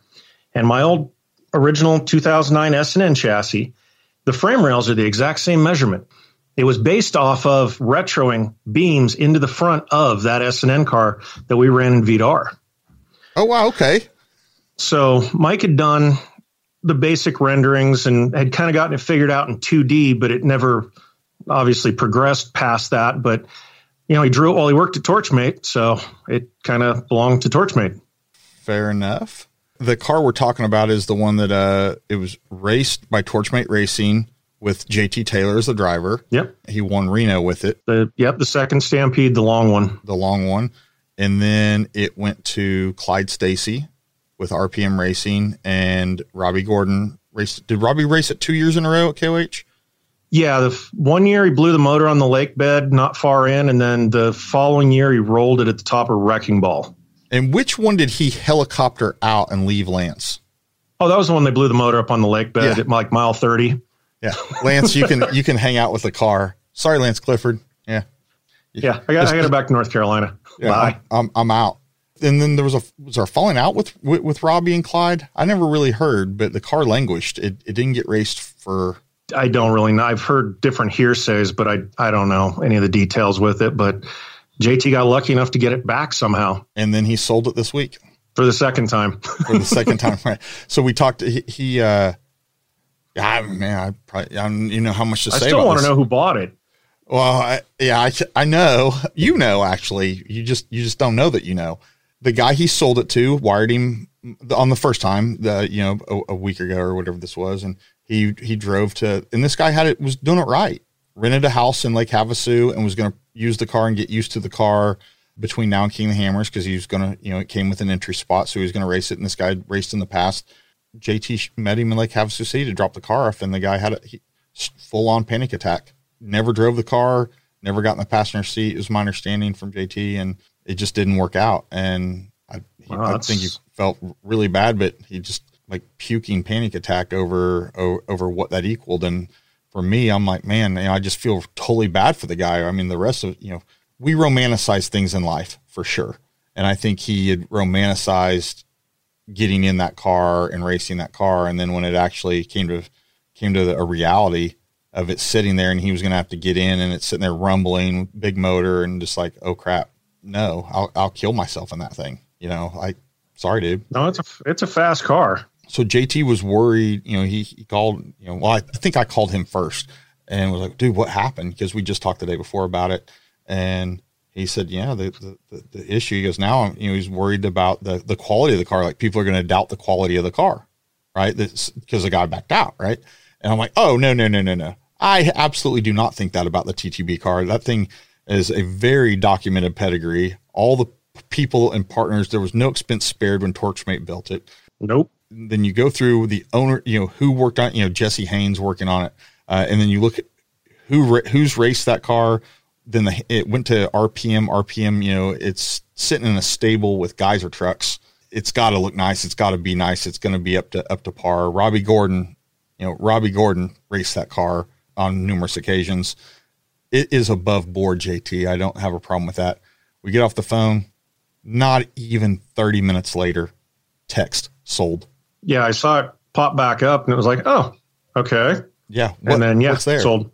and my old original 2009 S&N chassis, the frame rails are the exact same measurement. It was based off of retroing beams into the front of that S&N car that we ran in VDR. Oh, wow. Okay. So Mike had done the basic renderings and had kind of gotten it figured out in 2D, but it never obviously progressed past that. But you know, he drew it while he worked at Torchmate, so it kind of belonged to Torchmate. Fair enough. The car we're talking about is the one that uh, it was raced by Torchmate Racing with JT Taylor as the driver. Yep. He won Reno with it. The yep, the second Stampede, the long one. The long one. And then it went to Clyde Stacy with RPM Racing and Robby Gordon raced. Did Robby race it two years in a row at KOH? Yeah, the one year he blew the motor on the lake bed not far in, and then the following year he rolled it at the top of Wrecking Ball. And which one did he helicopter out and leave Lance? Oh, that was the one they blew the motor up on the lake bed yeah. at like mile thirty. Yeah, Lance, you can you can hang out with the car. Sorry, Lance Clifford. Yeah, yeah, I got I got it back to North Carolina. Yeah, Bye. I'm, I'm out. And then there was a was there a falling out with, with, with Robby and Clyde? I never really heard, but the car languished. It it didn't get raced for I don't really know. I've heard different hearsays, but I I don't know any of the details with it. But JT got lucky enough to get it back somehow, and then he sold it this week for the second time. for the second time, right? So we talked. He, he uh, I, man, I probably I don't you know how much to I say. I still want to know who bought it. Well, I, yeah, I, I know you know actually. You just you just don't know that you know. The guy he sold it to wired him on the first time, the you know a, a week ago or whatever this was, and he he drove to, and this guy had it was doing it right. Rented a house in Lake Havasu and was going to use the car and get used to the car between now and King of the Hammers because he was going to, you know, it came with an entry spot, so he was going to race it. And this guy raced in the past. JT met him in Lake Havasu City to drop the car off, and the guy had a full on panic attack. never drove the car, never got in the passenger seat. Is my understanding from JT, and it just didn't work out. And I, wow, I think he felt really bad, but he just like puking panic attack over over what that equaled. And for me, I'm like, man, you know, I just feel totally bad for the guy. I mean, the rest of you know, we romanticize things in life for sure, and I think he had romanticized getting in that car and racing that car, and then when it actually came to came to the, a reality of it sitting there, and he was going to have to get in, and it's sitting there rumbling, big motor, and just like, oh crap, no, I'll I'll kill myself in that thing. You know, I sorry, dude. No, it's a it's a fast car. So JT was worried. You know, he, he called. You know, well, I think I called him first and was like, dude, what happened? Because we just talked the day before about it, and he said, yeah, the, the, the issue. He goes, now, you know, he's worried about the, the quality of the car. Like people are going to doubt the quality of the car, right? because the guy backed out, right? And I'm like, oh, no, no, no, no, no. I absolutely do not think that about the TTB car. That thing is a very documented pedigree. All the people and partners, there was no expense spared when Torchmate built it. Nope. Then you go through the owner, you know, who worked on, you know, Jesse Haynes working on it. Uh, and then you look at who, who's raced that car. Then the, it went to RPM, RPM, you know, it's sitting in a stable with Geiser trucks. It's got to look nice. It's got to be nice. It's going to be up to, up to par. Robby Gordon, you know, Robby Gordon raced that car on numerous occasions. It is above board, JT. I don't have a problem with that. We get off the phone, not even 30 minutes later, text sold. Yeah, I saw it pop back up and it was like, oh, okay. Yeah. What, and then, yeah, what's there? sold.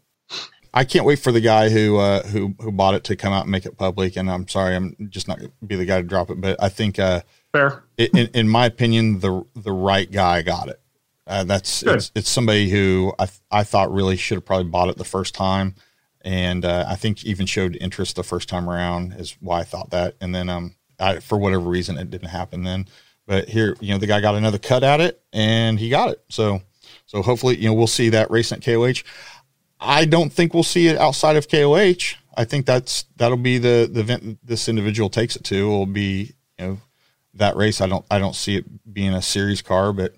I can't wait for the guy who uh, who who bought it to come out and make it public. And I'm sorry, I'm just not going to be the guy to drop it, but I think uh, fair. In, in my opinion, the the right guy got it. Uh, that's it's, it's, somebody who I I thought really should have probably bought it the first time, and uh, I think even showed interest the first time around is why I thought that. And then um, I, for whatever reason, it didn't happen then. But here, you know, the guy got another cut at it, and he got it. So so hopefully, you know, we'll see that race at KOH. I don't think we'll see it outside of KOH. I think that's that'll be the the event this individual takes it to. Will be you know that race. I don't I don't see it being a series car, but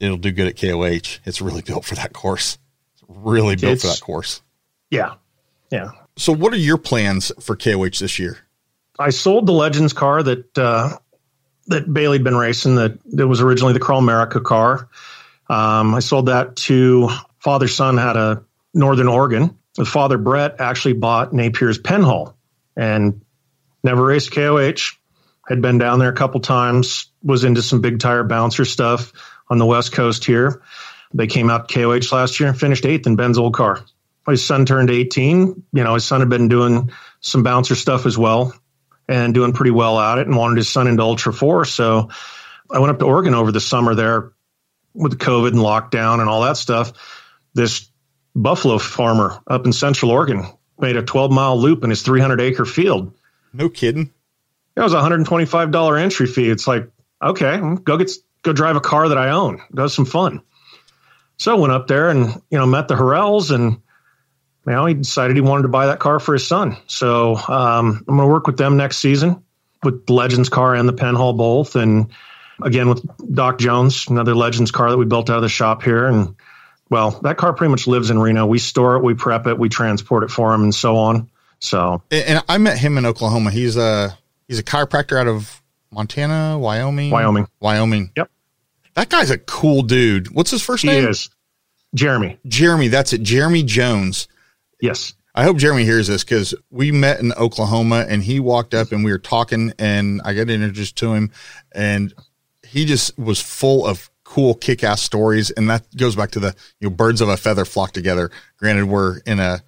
it'll do good at KOH. It's really built for that course. It's really built it's, for that course. Yeah. Yeah. So what are your plans for KOH this year? I sold the Legends car that uh, that Bailey'd been racing that, that was originally the Crawl America car. Um, I sold that to father son had a Northern Oregon. The father Brett actually bought Napier's Penhall and never raced KOH. Had been down there a couple times. Was into some big tire bouncer stuff on the West Coast here. They came out KOH last year and finished eighth in Ben's old car. His son turned 18. You know, his son had been doing some bouncer stuff as well and doing pretty well at it and wanted his son into Ultra 4. So I went up to Oregon over the summer there with COVID and lockdown and all that stuff. This buffalo farmer up in Central Oregon made a 12 mile loop in his 300 acre field. No kidding. It was a $125 entry fee. It's like, okay, go get go drive a car that I own. Go have some fun. So I went up there and, you know, met the Horrells and, know, he decided he wanted to buy that car for his son. So um, I'm going to work with them next season with the Legends car and the Penhall both. And again, with Doc Jones, another Legends car that we built out of the shop here. And well, that car pretty much lives in Reno. We store it, we prep it, we transport it for him and so on. So, and I met him in Oklahoma. He's a, he's a chiropractor out of Montana, Wyoming, Wyoming, Wyoming. Yep. That guy's a cool dude. What's his first name? He is Jeremy. Jeremy. That's it. Jeremy Jones. Yes. I hope Jeremy hears this because we met in Oklahoma and he walked up and we were talking and I got introduced to him and he just was full of cool kick ass stories. And that goes back to the, you know, birds of a feather flock together. Granted, we're in a,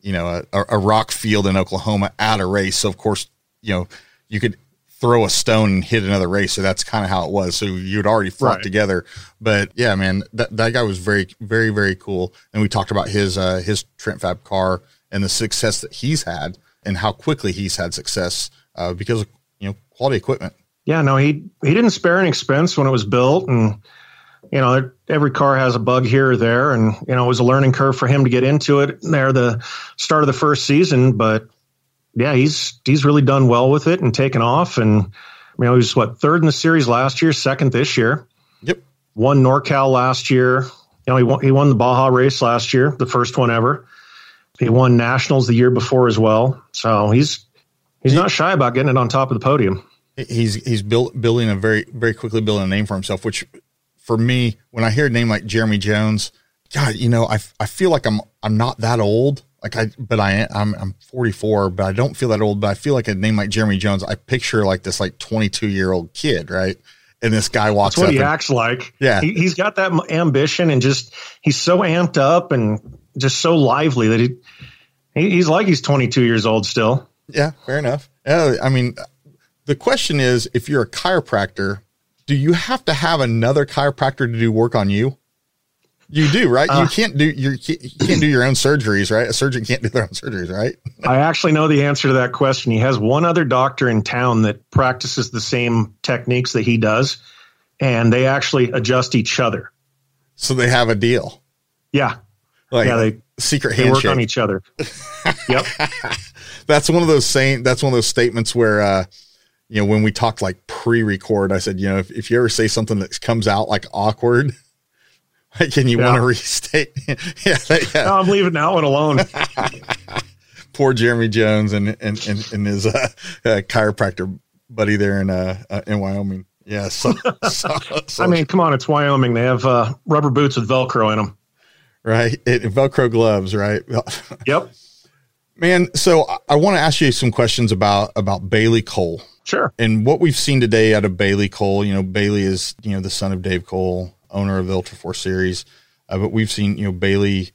you know, a, a rock field in Oklahoma at a race. So of course, you know, you could throw a stone and hit another race. So that's kind of how it was. So you'd already flocked right. together. But yeah, man, that, that guy was very, very, very cool. And we talked about his, uh, his Trent Fab car and the success that he's had and how quickly he's had success, uh, because of, you know, quality equipment. Yeah, no, he, he didn't spare an expense when it was built and, you know, every car has a bug here or there. And, you know, it was a learning curve for him to get into it there, the start of the first season, but yeah, he's he's really done well with it and taken off. And you know, he was what third in the series last year, second this year. Yep. Won NorCal last year. You know, he won he won the Baja race last year, the first one ever. He won nationals the year before as well. So he's he's not shy about getting it on top of the podium. He's he's built, building a very very quickly building a name for himself. Which for me, when I hear a name like Jeremy Jones, God, you know, I I feel like I'm I'm not that old. Like I, but I I'm I'm 44, but I don't feel that old. But I feel like a name like Jeremy Jones, I picture like this like 22 year old kid, right? And this guy walks. That's what he and, acts like. Yeah, he, he's got that ambition and just he's so amped up and just so lively that he, he he's like he's 22 years old still. Yeah, fair enough. Uh, I mean, the question is, if you're a chiropractor, do you have to have another chiropractor to do work on you? You do, right? Uh, you can't do your you can't do your own surgeries, right? A surgeon can't do their own surgeries, right? I actually know the answer to that question. He has one other doctor in town that practices the same techniques that he does, and they actually adjust each other. So they have a deal. Yeah. Like yeah, they secret they handshake. work on each other. yep. that's one of those saying that's one of those statements where uh you know when we talked like pre-record i said you know if, if you ever say something that comes out like awkward can you yeah. want to restate? yeah, yeah. No, I'm leaving that one alone. Poor Jeremy Jones and and and, and his uh, uh, chiropractor buddy there in uh, uh in Wyoming. Yeah, so, so, so, I mean, come on, it's Wyoming. They have uh, rubber boots with Velcro in them, right? It, Velcro gloves, right? yep. Man, so I want to ask you some questions about about Bailey Cole. Sure. And what we've seen today out of Bailey Cole, you know, Bailey is you know the son of Dave Cole owner of the Ultra 4 series. Uh, but we've seen, you know, Bailey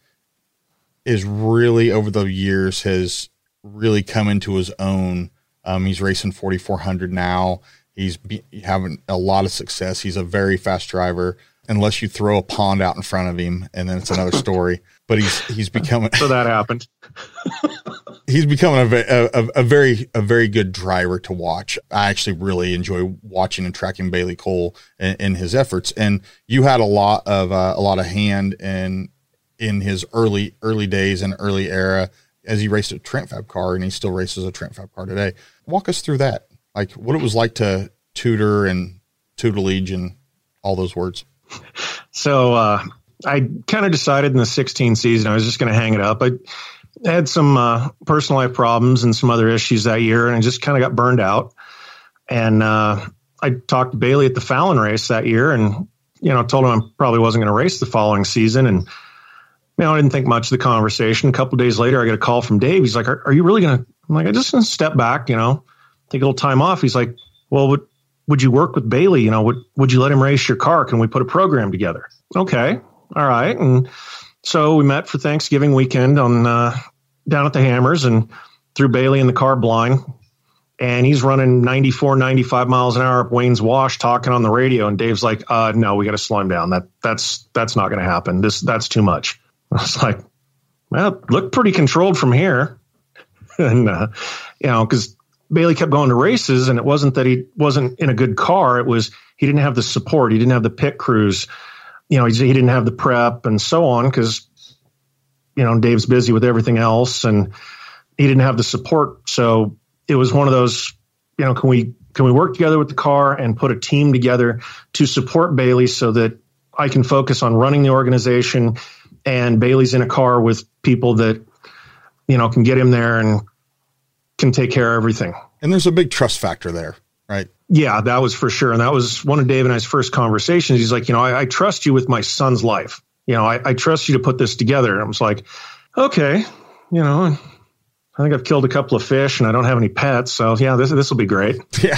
is really over the years has really come into his own. Um, he's racing 4,400 now. He's be, having a lot of success. He's a very fast driver, unless you throw a pond out in front of him, and then it's another story. But he's he's becoming so that happened. he's becoming a, a, a, very a very good driver to watch. I actually really enjoy watching and tracking Bailey Cole in, in his efforts. And you had a lot of uh, a lot of hand in in his early early days and early era as he raced a Trent Fab car, and he still races a Trent Fab car today. Walk us through that, like what it was like to tutor and tutelage and all those words. So uh, I kind of decided in the 16 season I was just going to hang it up. I had some uh, personal life problems and some other issues that year, and I just kind of got burned out. And uh, I talked to Bailey at the Fallon race that year, and you know, told him I probably wasn't going to race the following season. And you know, I didn't think much of the conversation. A couple days later, I get a call from Dave. He's like, "Are, are you really going to?" I'm like, "I just going to step back, you know, take a little time off." He's like, "Well, would would you work with Bailey? You know, would would you let him race your car? Can we put a program together?" Okay, all right, and so we met for Thanksgiving weekend on uh, down at the Hammers and threw Bailey in the car blind. And he's running 94, 95 miles an hour up Wayne's Wash talking on the radio. And Dave's like, uh, no, we got to slow him down. That that's that's not going to happen. This that's too much. I was like, well, look pretty controlled from here. and uh, you know, because Bailey kept going to races, and it wasn't that he wasn't in a good car. It was he didn't have the support. He didn't have the pit crews. You know, he, he didn't have the prep and so on because you know, Dave's busy with everything else and he didn't have the support. So it was one of those, you know, can we can we work together with the car and put a team together to support Bailey so that I can focus on running the organization and Bailey's in a car with people that, you know, can get him there and can take care of everything. And there's a big trust factor there? Yeah, that was for sure. And that was one of Dave and I's first conversations. He's like, you know, I, I trust you with my son's life you know, I, I trust you to put this together. And I was like, okay, you know, I think I've killed a couple of fish and I don't have any pets. So yeah, this, this will be great. Yeah.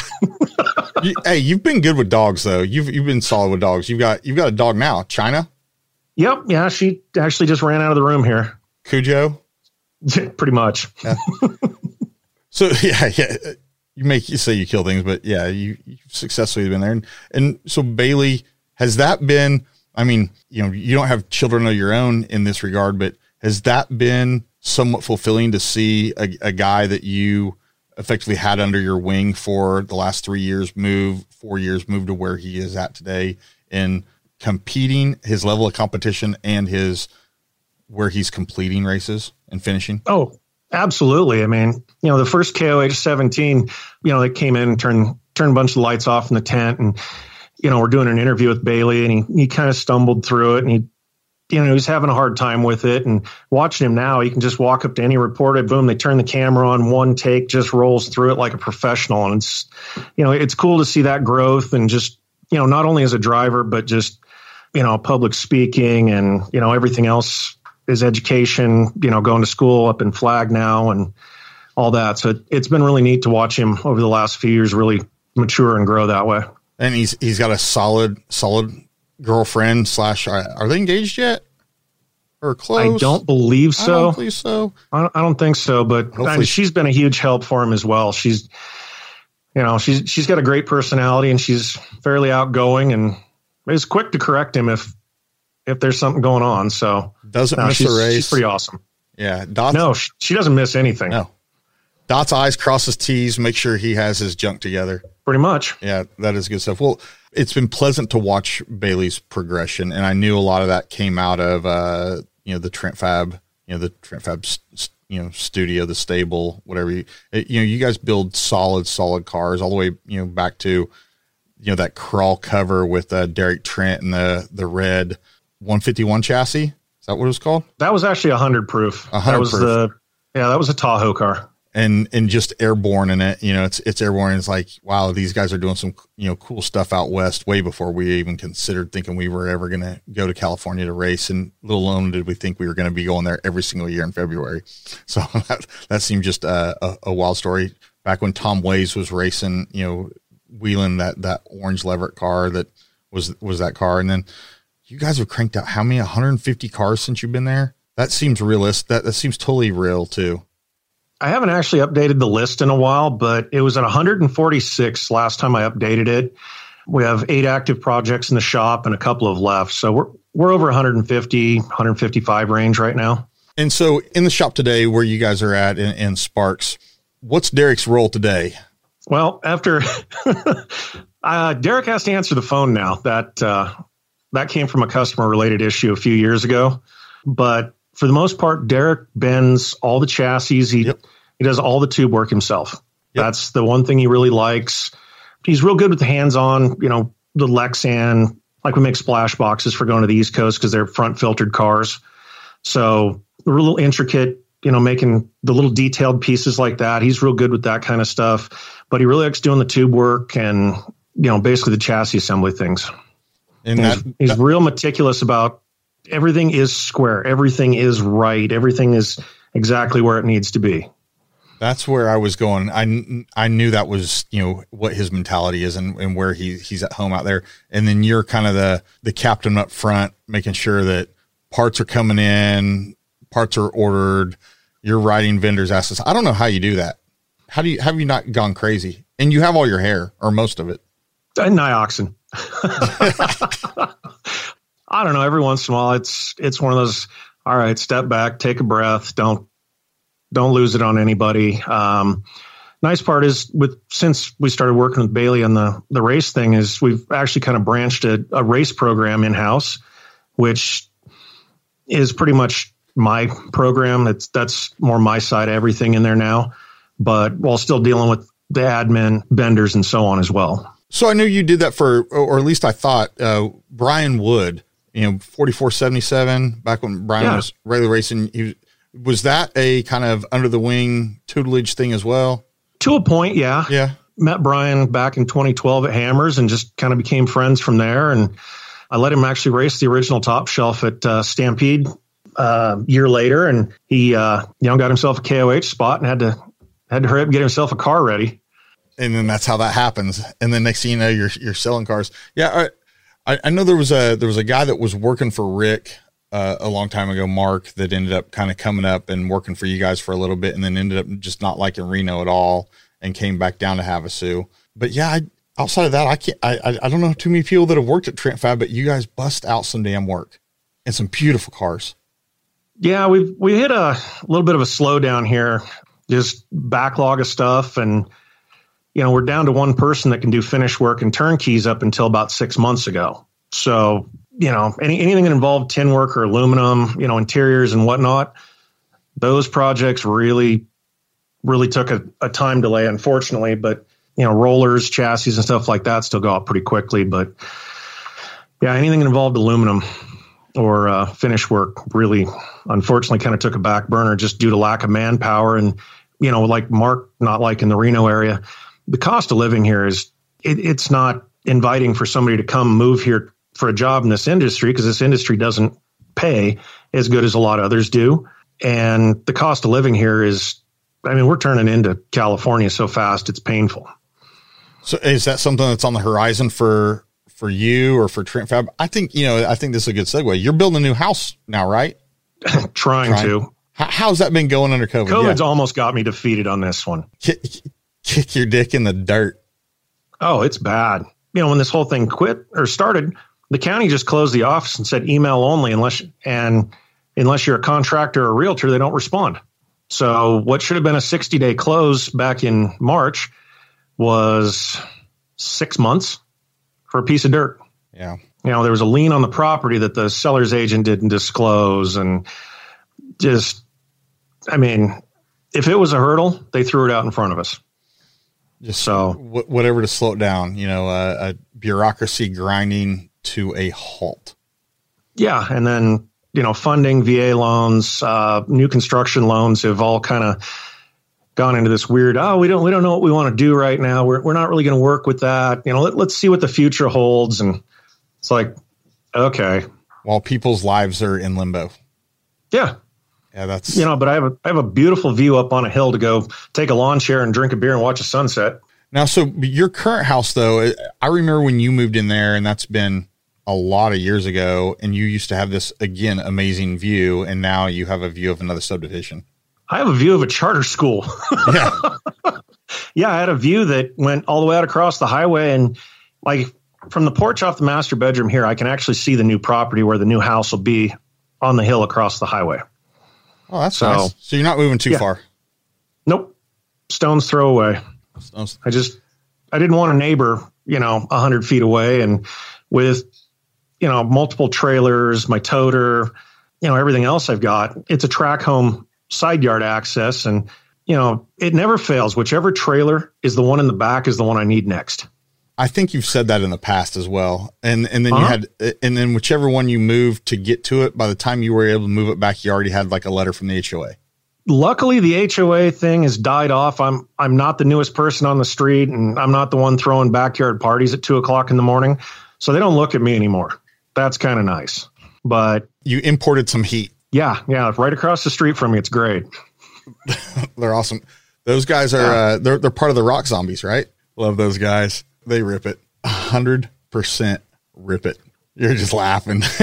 you, hey, you've been good with dogs though. You've, you've been solid with dogs. You've got, you've got a dog now, China. Yep. Yeah. She actually just ran out of the room here. Cujo. Pretty much. Yeah. so yeah, yeah. You make you say you kill things, but yeah, you, you've successfully been there. And, and so Bailey, has that been, I mean, you know, you don't have children of your own in this regard, but has that been somewhat fulfilling to see a, a guy that you effectively had under your wing for the last three years move, four years move to where he is at today in competing, his level of competition and his where he's completing races and finishing? Oh, absolutely. I mean, you know, the first KOH 17, you know, they came in and turned turned a bunch of lights off in the tent and you know, we're doing an interview with Bailey and he, he kind of stumbled through it and he, you know, he's having a hard time with it. And watching him now, he can just walk up to any reporter, boom, they turn the camera on, one take, just rolls through it like a professional. And it's, you know, it's cool to see that growth and just, you know, not only as a driver, but just, you know, public speaking and, you know, everything else is education, you know, going to school up in Flag now and all that. So it, it's been really neat to watch him over the last few years really mature and grow that way. And he's he's got a solid solid girlfriend slash. Are they engaged yet? Or close? I don't believe so. I don't believe so. I don't, I don't think so. But I mean, she's been a huge help for him as well. She's, you know, she's she's got a great personality and she's fairly outgoing and is quick to correct him if if there's something going on. So doesn't no, miss a race. She's pretty awesome. Yeah. Dot's, no, she, doesn't miss anything. No. Dots I's, crosses T's, make sure he has his junk together. Pretty much. Yeah, that is good stuff. Well, it's been pleasant to watch Bailey's progression, and I knew a lot of that came out of uh, you know the Trent Fab, you know the Trent Fab, you know studio, the stable, whatever. You, it, you know, you guys build solid, solid cars all the way, you know, back to you know that crawl cover with uh, Derek Trent and the the red 151 chassis. Is that what it was called? That was actually a hundred proof. A hundred was proof. the yeah, that was a Tahoe car and and just airborne in it. You know, it's it's airborne. It's like wow, these guys are doing some you know cool stuff out west way before we even considered thinking we were ever going to go to California to race. And little alone did we think we were going to be going there every single year in February. So that that seemed just a, a, a wild story. Back when Tom Ways was racing, you know, wheeling that that orange Leverett car that was was that car, and then you guys have cranked out how many 150 cars since you've been there. That seems realistic. That that seems totally real too. I haven't actually updated the list in a while, but it was at 146 last time I updated it. We have eight active projects in the shop and a couple of left. So we're we're over 150, 155 range right now. And so in the shop today, where you guys are at in, in Sparks, what's Derek's role today? Well, after uh, Derek has to answer the phone now. That uh, that came from a customer related issue a few years ago, but for the most part, Derek bends all the chassis. He yep. he does all the tube work himself. Yep. That's the one thing he really likes. He's real good with the hands-on. You know, the Lexan. Like we make splash boxes for going to the East Coast because they're front filtered cars. So we're a little intricate. You know, making the little detailed pieces like that. He's real good with that kind of stuff. But he really likes doing the tube work and you know basically the chassis assembly things. And that, he's, he's real meticulous about everything is square, everything is right, everything is exactly where it needs to be. That's where I was going. I, I knew that was, you know, what his mentality is and, and where he, he's at home out there. And then you're kind of the, the captain up front, making sure that parts are coming in, parts are ordered, you're writing vendors' asses. I don't know how you do that. How do you, have you not gone crazy? And you have all your hair or most of it. Nioxin. I don't know. Every once in a while, it's it's one of those. All right, step back, take a breath. Don't don't lose it on anybody. Um, nice part is with since we started working with Bailey on the the race thing is we've actually kind of branched a, a race program in house, which is pretty much my program. That's that's more my side of everything in there now, but while still dealing with the admin, vendors, and so on as well. So I knew you did that for, or at least I thought, uh, Brian Wood you know, 4477 back when Brian yeah. was regular racing. He, was that a kind of under the wing tutelage thing as well? To a point, yeah. Yeah. Met Brian back in 2012 at Hammers and just kind of became friends from there. And I let him actually race the original top shelf at uh, Stampede uh, year later. And he, uh, you know, got himself a KOH spot and had to, had to hurry up and get himself a car ready. And then that's how that happens. And then next thing you know, you're, you're selling cars. Yeah. I, I know there was a there was a guy that was working for Rick uh, a long time ago, Mark, that ended up kind of coming up and working for you guys for a little bit, and then ended up just not liking Reno at all, and came back down to Havasu. But yeah, I, outside of that, I can't. I, I don't know too many people that have worked at Trent Fab, but you guys bust out some damn work and some beautiful cars. Yeah, we've we hit a little bit of a slowdown here, just backlog of stuff and you know, we're down to one person that can do finish work and turnkeys up until about six months ago. So, you know, any, anything that involved tin work or aluminum, you know, interiors and whatnot, those projects really, really took a, a time delay, unfortunately. But, you know, rollers, chassis, and stuff like that still go out pretty quickly. But yeah, anything involved aluminum or uh, finish work really, unfortunately, kind of took a back burner just due to lack of manpower. And, you know, like Mark, not like in the Reno area, the cost of living here is, it, it's not inviting for somebody to come move here for a job in this industry because this industry doesn't pay as good as a lot of others do. And the cost of living here is, I mean, we're turning into California so fast, it's painful. So is that something that's on the horizon for for you or for Trent Fab? I think you know. I think this is a good segue. You're building a new house now, right? Trying, Trying, to. How, how's that been going under COVID? COVID's yeah. almost got me defeated on this one. Kick, your dick in the dirt. Oh, it's bad. You know, when this whole thing quit or started, the county just closed the office and said email only unless and unless you're a contractor or a realtor, they don't respond. So what should have been a 60 day close back in March was six months for a piece of dirt. Yeah. You know, there was a lien on the property that the seller's agent didn't disclose and just, I mean, if it was a hurdle, they threw it out in front of us. Just so whatever to slow it down, you know, uh, a bureaucracy grinding to a halt. Yeah. And then, you know, funding, VA loans, uh, new construction loans have all kind of gone into this weird, oh, we don't, we don't know what we want to do right now. We're, we're not really going to work with that. You know, let, let's see what the future holds. And it's like, okay. While people's lives are in limbo. Yeah. Yeah, that's you know, but I have a I have a beautiful view up on a hill to go take a lawn chair and drink a beer and watch a sunset. Now, so your current house, though, I remember when you moved in there, and that's been a lot of years ago, and you used to have this again amazing view, and now you have a view of another subdivision. I have a view of a charter school. yeah. yeah, I had a view that went all the way out across the highway and like from the porch off the master bedroom here, I can actually see the new property where the new house will be on the hill across the highway. Oh, that's so, nice. So you're not moving too yeah. far. Nope. Stones throw away. Stones. I just I didn't want a neighbor, you know, a hundred feet away and with you know multiple trailers, my toter, you know everything else I've got. It's a track home side yard access and you know it never fails whichever trailer is the one in the back is the one i need next i think you've said that in the past as well and and then uh-huh. you had and then whichever one you moved to get to it by the time you were able to move it back you already had like a letter from the hoa luckily the hoa thing has died off i'm i'm not the newest person on the street and i'm not the one throwing backyard parties at two o'clock in the morning so they don't look at me anymore that's kind of nice but you imported some heat yeah, yeah, right across the street from me. It's great. they're awesome. Those guys are uh, they're they're part of the rock zombies, right? Love those guys. They rip it. hundred percent rip it. You're just laughing.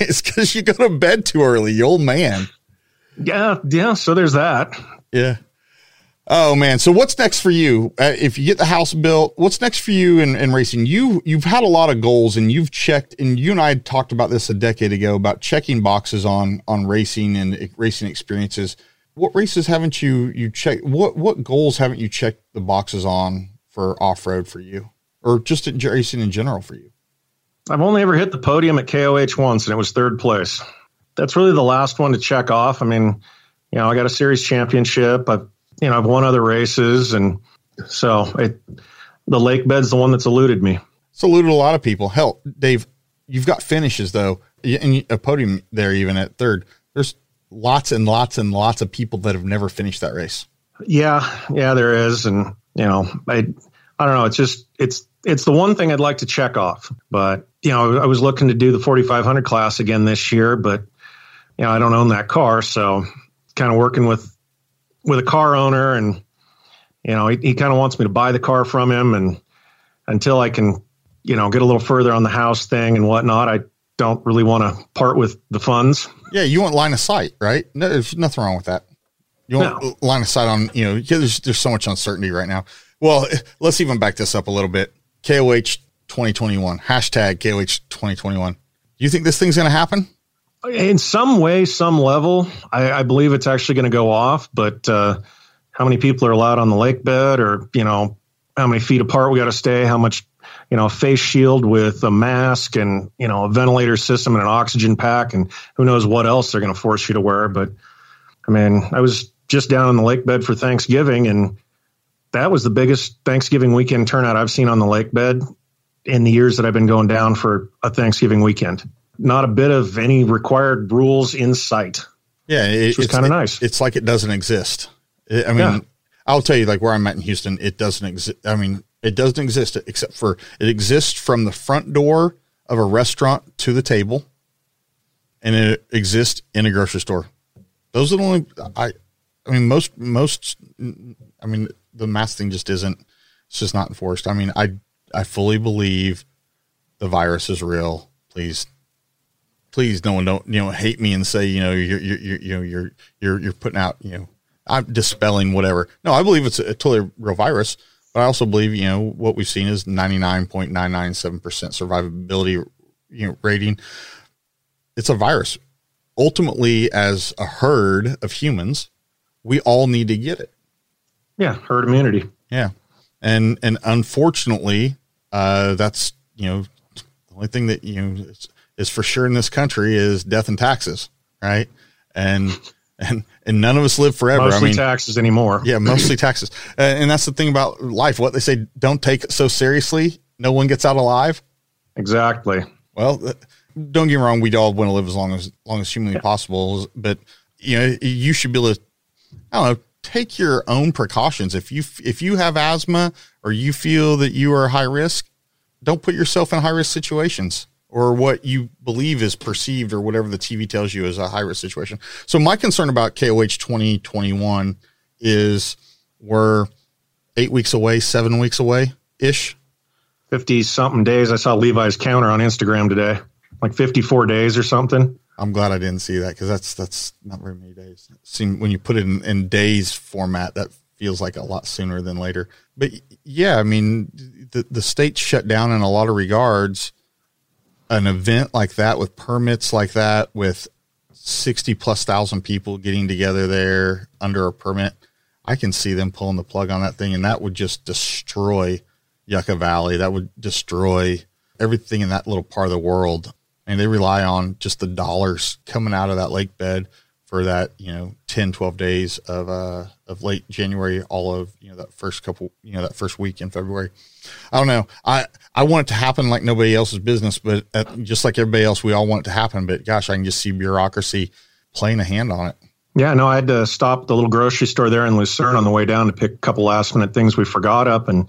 it's because you go to bed too early, you old man. Yeah, yeah. So there's that. Yeah. Oh man. So what's next for you? Uh, if you get the house built, what's next for you in, in racing? You, you've had a lot of goals and you've checked and you and I talked about this a decade ago about checking boxes on, on racing and racing experiences. What races haven't you, you checked? What, what goals haven't you checked the boxes on for off road for you or just at racing in general for you? I've only ever hit the podium at KOH once and it was third place. That's really the last one to check off. I mean, you know, I got a series championship. I've you know, I've won other races, and so it, the lake bed's the one that's eluded me. It's eluded a lot of people. Hell, Dave, you've got finishes though, and a podium there even at third. There's lots and lots and lots of people that have never finished that race. Yeah, yeah, there is, and you know, I, I don't know. It's just it's it's the one thing I'd like to check off. But you know, I was looking to do the 4500 class again this year, but you know, I don't own that car, so kind of working with with a car owner, and you know, he, he kind of wants me to buy the car from him, and until I can, you know, get a little further on the house thing and whatnot, I don't really want to part with the funds. Yeah, you want line of sight, right? No, there's nothing wrong with that. You want no. line of sight on, you know, there's there's so much uncertainty right now. Well, let's even back this up a little bit. KOH 2021 hashtag KOH 2021. You think this thing's going to happen? in some way, some level, I, I believe it's actually going to go off. But uh, how many people are allowed on the lake bed, or you know, how many feet apart we got to stay, how much, you know, face shield with a mask and you know a ventilator system and an oxygen pack, and who knows what else they're going to force you to wear. But I mean, I was just down on the lake bed for Thanksgiving, and that was the biggest Thanksgiving weekend turnout I've seen on the lake bed in the years that I've been going down for a Thanksgiving weekend. not a bit of any required rules in sight. Yeah, it, was it's kinda it- nice. It's like it doesn't exist. I I mean, Yeah. I'll tell you, like where I'm at in Houston, it doesn't exist. I mean, it doesn't exist except for it exists from the front door of a restaurant to the table, and it exists in a grocery store. Those are the only I. I mean, most most. I mean, the mask thing just isn't. It's just not enforced. I mean, I I fully believe the virus is real. Please please no one don't you know hate me and say you know you're you're, you know you're you're you're putting out you know I'm dispelling whatever. No, I believe it's a, totally real virus, but I also believe you know what we've seen is 99.997% survivability you know rating. It's a virus. Ultimately, as a herd of humans, we all need to get it. Yeah, herd immunity. Yeah, and and unfortunately, uh, that's you know the only thing that you know is, is for sure in this country is death and taxes, right? And and and none of us live forever. Mostly I mean, taxes anymore. yeah, mostly taxes, uh, and that's the thing about life. What they say, don't take it so seriously. No one gets out alive. Exactly. Well, don't get me wrong. We all want to live as long as long as humanly possible, but you know, you should be able to. I don't know. Take your own precautions. If you if you have asthma or you feel that you are high risk, don't put yourself in high risk situations or what you believe is perceived or whatever the TV tells you is a high risk situation. So my concern about KOH 2021 is we're eight weeks away, seven weeks away ish. 50 something days. I saw Levi's counter on Instagram today, like 54 days or something. I'm glad I didn't see that because that's that's not very many days. Seem when you put it in, in days format, that feels like a lot sooner than later. But yeah, I mean, the the state shut down in a lot of regards. An event like that with permits like that with sixty plus thousand people getting together there under a permit, I can see them pulling the plug on that thing, and that would just destroy Yucca Valley. That would destroy everything in that little part of the world. And they rely on just the dollars coming out of that lake bed for that, you know, 10, 12 days of, uh, of late January, all of, you know, that first couple, you know, that first week in February. I don't know. I, I want it to happen like nobody else's business, but uh, just like everybody else, we all want it to happen. But gosh, I can just see bureaucracy playing a hand on it. Yeah, no, I had to stop the little grocery store there in Lucerne on the way down to pick a couple last minute things we forgot up. And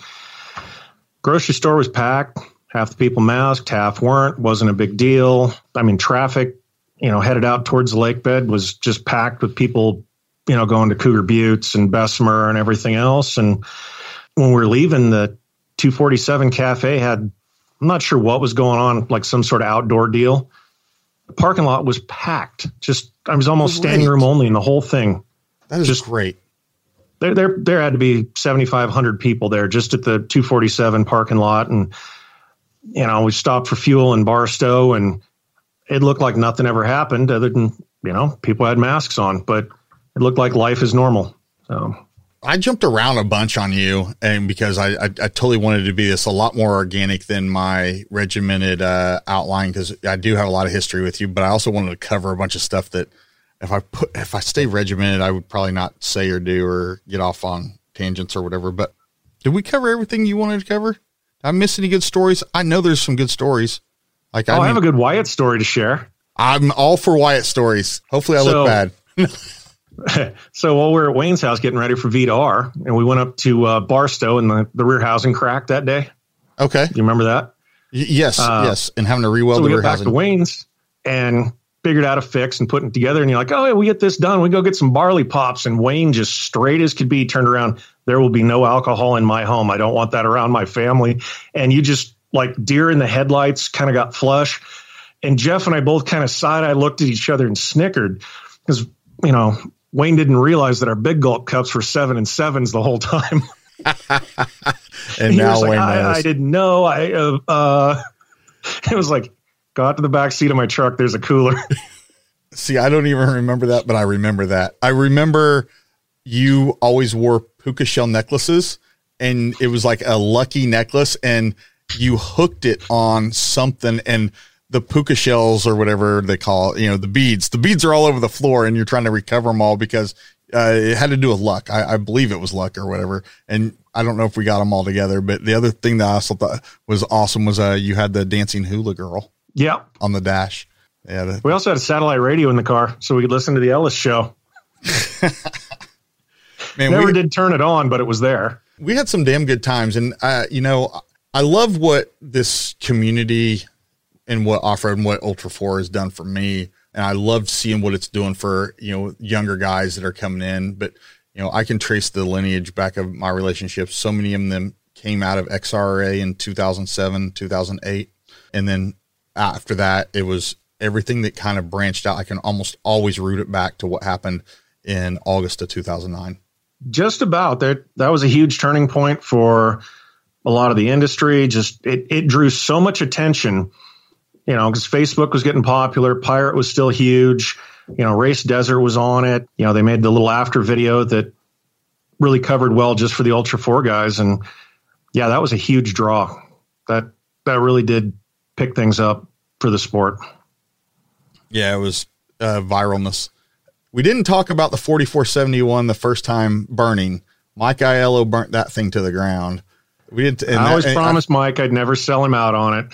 grocery store was packed. Half the people masked, half weren't. Wasn't a big deal. I mean, traffic, you know, headed out towards the lake bed was just packed with people, you know, going to Cougar Buttes and Bessemer and everything else. And when we were leaving, the 247 Cafe had, I'm not sure what was going on, like some sort of outdoor deal. The parking lot was packed. Just, I was almost standing room only in the whole thing That is Just- great. there there there had to be 7500 people there just at the 247 parking lot and you know we stopped for fuel in barstow and it looked like nothing ever happened other than you know people had masks on but it looked like life is normal so I jumped around a bunch on you, and because I, I, I totally wanted to be this a lot more organic than my regimented uh, outline, because I do have a lot of history with you, but I also wanted to cover a bunch of stuff that if I put if I stay regimented, I would probably not say or do or get off on tangents or whatever. But did we cover everything you wanted to cover? I miss any good stories? I know there's some good stories. Like oh, i I, have a good wyatt story to share I'm all for Wyatt stories. Hopefully, I So- look bad. so while we are at wayne's house getting ready for v to r and we went up to uh, barstow and the, the rear housing cracked that day Okay. you remember that Y- yes. Uh, yes. And having to reweld so the we rear get back to housing. Wayne's and figured out a fix and putting it together. And you're like, oh, yeah, we get this done. We go get some barley pops. And Wayne, just straight as could be, turned around. There will be no alcohol in my home. I don't want that around my family. And you just like deer in the headlights kind of got flush. And Jeff and I both kind of side eye looked at each other and snickered because, you know, Wayne didn't realize that our big gulp cups were seven and sevens the whole time. and he now was like, Wayne I. I didn't know. I uh, uh, it was like got to the back seat of my truck. There's a cooler. See, I don't even remember that, but I remember that. I remember you always wore puka shell necklaces, and it was like a lucky necklace, and you hooked it on something, and the puka shells or whatever they call it, you know, the beads. The beads are all over the floor, and you're trying to recover them all because uh, it had to do with luck. I, I believe it was luck or whatever, and I don't know if we got them all together. But the other thing that I also thought was awesome was uh, you had the dancing hula girl yeah. on the dash. Yeah. The, We also had a satellite radio in the car, so we could listen to the Ellis show. man, Never we, did turn it on, but it was there. we had some damn good times. And, uh, you know, I love what this community and what off road and what Ultra 4 has done for me. And I love seeing what it's doing for, you know, younger guys that are coming in. But, you know, I can trace the lineage back of my relationships. So many of them came out of XRA in 2007, 2008. And then after that, it was everything that kind of branched out. I can almost always root it back to what happened in August of 2009. Just about that. That was a huge turning point for a lot of the industry. Just it, it drew so much attention, you know, because Facebook was getting popular. Pirate was still huge. You know, RaceDezert was on it. You know, they made the little after video that really covered well just for the Ultra 4 guys. And yeah, that was a huge draw. That that really did pick things up for the sport. Yeah, it was uh, viralness. We didn't talk about the 4471 the first time burning. Mike Aiello burnt that thing to the ground. We didn't. I always and promised Mike I'd never sell him out on it.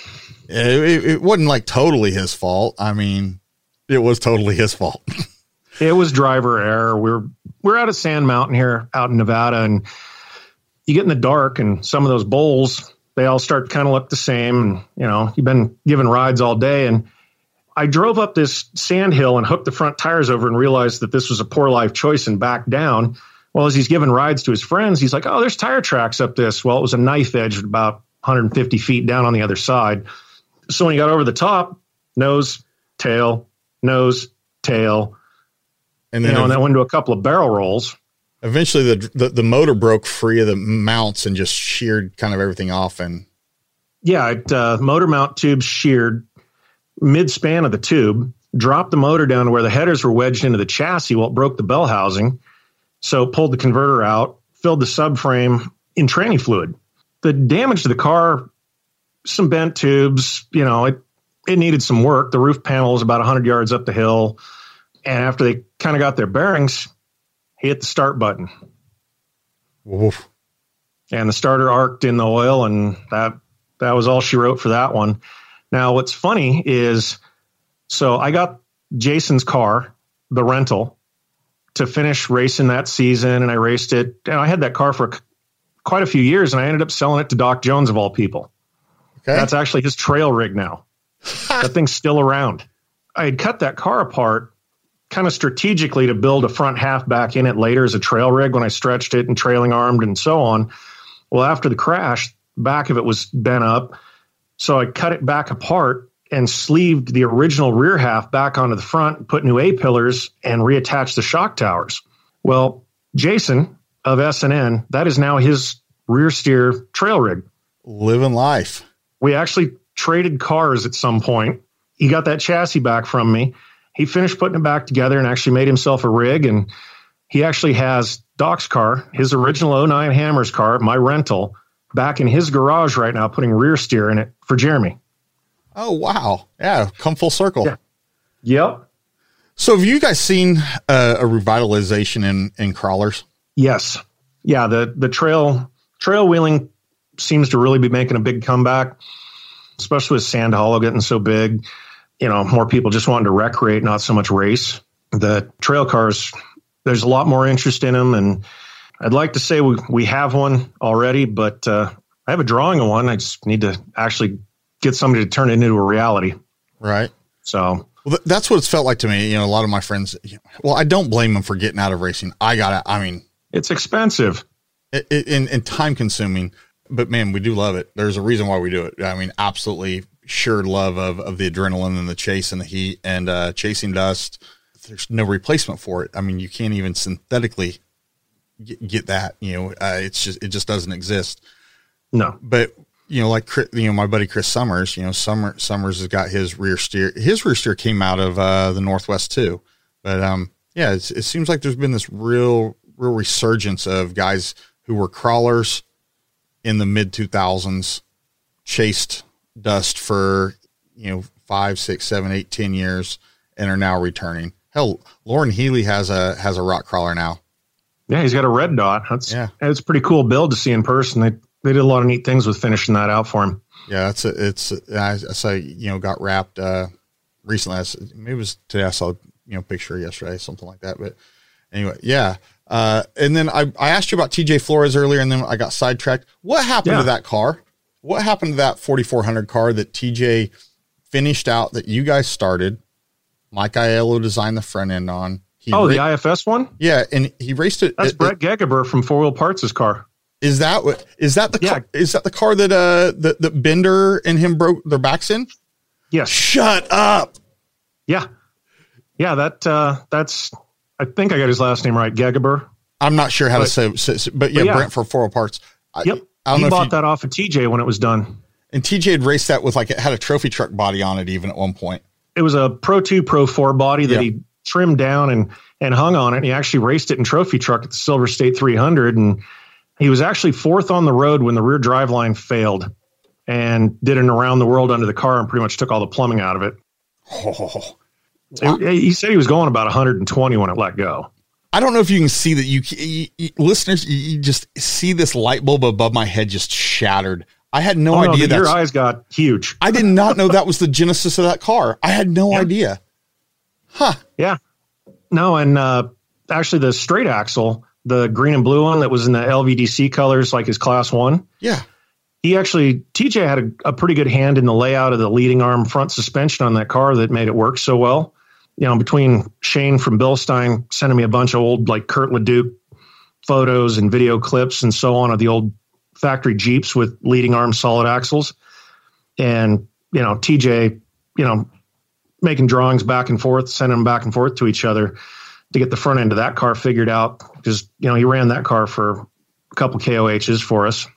it, it, it wasn't like totally his fault. I mean, it was totally his fault. It was driver error. We're we're out of Sand Mountain here, out in Nevada, and you get in the dark, and some of those bowls they all start to kind of look the same. And you know, you've been giving rides all day, and I drove up this sand hill and hooked the front tires over, and realized that this was a poor life choice, and backed down. Well, as he's giving rides to his friends, he's like, "Oh, there's tire tracks up this." Well, it was a knife edge about 150 feet down on the other side. So when he got over the top, nose, tail, nose, tail And you then know, and that went into a couple of barrel rolls. Eventually the, the the motor broke free of the mounts and just sheared kind of everything off. And Yeah, it, uh, motor mount tubes sheared mid span of the tube, dropped the motor down to where the headers were wedged into the chassis while it broke the bell housing. So pulled the converter out, filled the subframe in tranny fluid. The damage to the car, some bent tubes, you know, it, it needed some work. The roof panel was about 100 yards up the hill. And after they kind of got their bearings, hit the start button. woof, and the starter arced in the oil and that that was all she wrote for that one. Now what's funny is so i got jason's car the rental to finish racing that season and i raced it. And i had that car for quite a few years and i ended up selling it to doc jones of all people. Okay. that's actually his trail rig now. That thing's still around. I had cut that car apart kind of strategically to build a front half back in it later as a trail rig when I stretched it and trailing armed and so on. Well, after the crash, back of it was bent up. So I cut it back apart and sleeved the original rear half back onto the front, put new A pillars and reattached the shock towers. Well, Jason of S&N, that is now his rear steer trail rig. living life. We actually traded cars at some point. He got that chassis back from me. He finished putting it back together and actually made himself a rig. And he actually has Doc's car, his original 09 Hammers car, my rental, back in his garage right now, putting rear steer in it for Jeremy. Oh wow, yeah, come full circle. Yeah. Yep. So have you guys seen uh, a revitalization in in crawlers? Yes. Yeah. The the trail trail wheeling seems to really be making a big comeback, especially with Sand Hollow getting so big. You know, more people just wanting to recreate, not so much race. The trail cars, there's a lot more interest in them, and I'd like to say we we have one already, but uh, I have a drawing of one. I just need to actually get somebody to turn it into a reality. Right. So Well, that's what it's felt like to me. You know, a lot of my friends. Well, I don't blame them for getting out of racing. I got it. I mean, it's expensive. it, it, and, and time consuming, but man, we do love it. There's a reason why we do it. I mean, absolutely sure love of, of the adrenaline and the chase and the heat and uh, chasing dust. There's no replacement for it. I mean, you can't even synthetically get, get that. You know, uh, it's just it just doesn't exist. No. But you know, like you know, my buddy Chris Summers. You know, Summer Summers has got his rear steer. His rear steer came out of uh, the Northwest too. But um, yeah, it's, it seems like there's been this real real resurgence of guys who were crawlers in the mid 2000s, chased dust for you know five, six, seven, eight, ten years, and are now returning. Hell, Loren Healy has a has a rock crawler now. Yeah, he's got a red dot. That's Yeah. it's a pretty cool build to see in person. They they did a lot of neat things with finishing that out for him. Yeah, that's a, it's I, I say you know got wrapped uh, recently. I, maybe it was today. I saw you know picture yesterday, something like that. But anyway, yeah. Uh, and then I, I asked you about TJ Flores earlier, and then I got sidetracked. What happened yeah. to that car? What happened to that 4400 car that TJ finished out that you guys started? Mike Aiello designed the front end on. He oh, ra- the IFS one? Yeah, and he raced it. That's it, Brett Gegeber from Four Wheel Parts' car. Is that what? Is that the? Yeah. Car, is that the car that uh that, that Bender and him broke their backs in? Yes. Shut up. Yeah, yeah. That uh that's. I think I got his last name right. Gegeber. I'm not sure how but, to say, say, but yeah, but yeah. Brent for Four Wheel Parts. Yep. I, I he bought you, that off of TJ when it was done. And TJ had raced that with like it had a trophy truck body on it even at one point. It was a Pro Two Pro Four body that yeah. he trimmed down and and hung on it. And he actually raced it in trophy truck at the Silver State 300, and he was actually fourth on the road when the rear drive line failed, and did an around the world under the car and pretty much took all the plumbing out of it. Oh, wow. he said he was going about 120 when it let go. I don't know if you can see that. You, you, you listeners, you, you, just see this light bulb above my head just shattered. I had no oh, idea that your eyes got huge. I did not know that was the genesis of that car. I had no yeah. idea. Huh. Yeah. No, and uh, actually, the straight axle, the green and blue one that was in the LVDC colors, like his class one. Yeah. He actually, TJ had a, a pretty good hand in the layout of the leading arm front suspension on that car that made it work so well. You know, between Shane from Bilstein sending me a bunch of old, like Curt LeDuc photos and video clips and so on of the old factory Jeeps with leading arm solid axles. And, you know, TJ, you know, making drawings back and forth, sending them back and forth to each other to get the front end of that car figured out. Because you know he ran that car for a couple KOHs for us.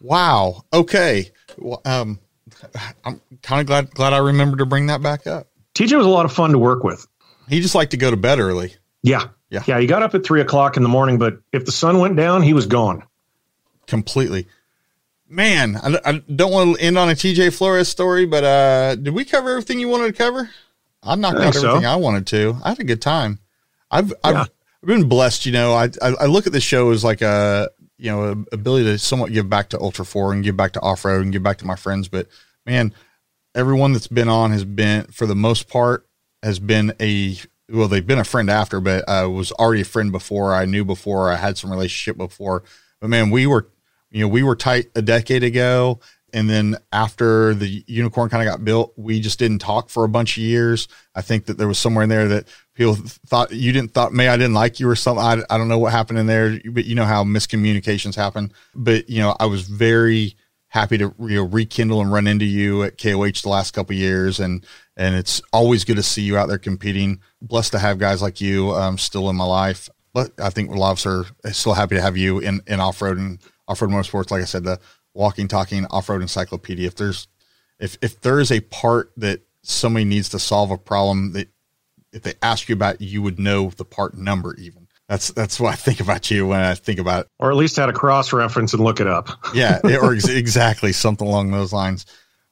Wow. Okay. Well, um, I'm kind of glad glad I remembered to bring that back up. TJ was a lot of fun to work with. He just liked to go to bed early. Yeah. Yeah. Yeah. He got up at three o'clock in the morning, but if the sun went down, he was gone. Completely man, I, I, don't want to end on a TJ Flores story, but uh, did we cover everything you wanted to cover? I knocked I out everything so. I wanted to. I had a good time. I've I've, yeah. I've been blessed. You know, I, I, I look at this show as like a you know a ability to somewhat give back to Ultra Four and give back to off road and give back to my friends. But man, everyone that's been on has been for the most part has been a well they've been a friend after, but I uh, was already a friend before. I knew before. I had some relationship before. But man, we were you know, we were tight a decade ago. And then after the unicorn kind of got built, we just didn't talk for a bunch of years. I think that there was somewhere in there that people thought you didn't thought, may I didn't like you or something. I, I don't know what happened in there, but you know how miscommunications happen. But, you know, I was very happy to you know, rekindle and run into you at KOH the last couple years. And, and it's always good to see you out there competing. Blessed to have guys like you um, still in my life. But I think us are still happy to have you in, in off road and off-road motorsports like i said the walking talking off-road encyclopedia if there's if if there is a part that somebody needs to solve a problem that if they ask you about you would know the part number even that's that's what i think about you when i think about it or at least had a cross reference and look it up yeah or ex- exactly something along those lines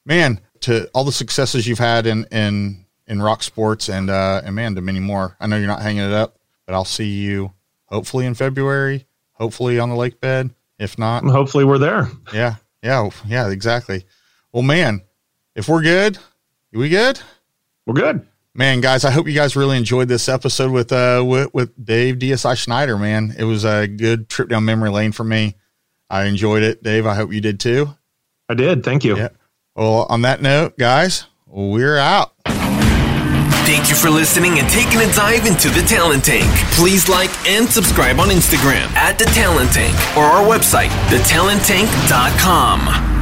man to all the successes you've had in in in rock sports and uh and man to many more i know you're not hanging it up but i'll see you hopefully in february hopefully on the lake bed if not, hopefully we're there. Yeah. Yeah. Yeah. Exactly. Well, man, if we're good, we good? We're good. Man, guys, I hope you guys really enjoyed this episode with uh with, with Dave DSI Schneider, man. It was a good trip down memory lane for me. I enjoyed it. Dave, I hope you did too. I did. Thank you. Yeah. Well, on that note, guys, we're out. Thank you for listening and taking a dive into the Talent Tank. Please like and subscribe on Instagram at the Talent Tank or our website, thetalenttank.com.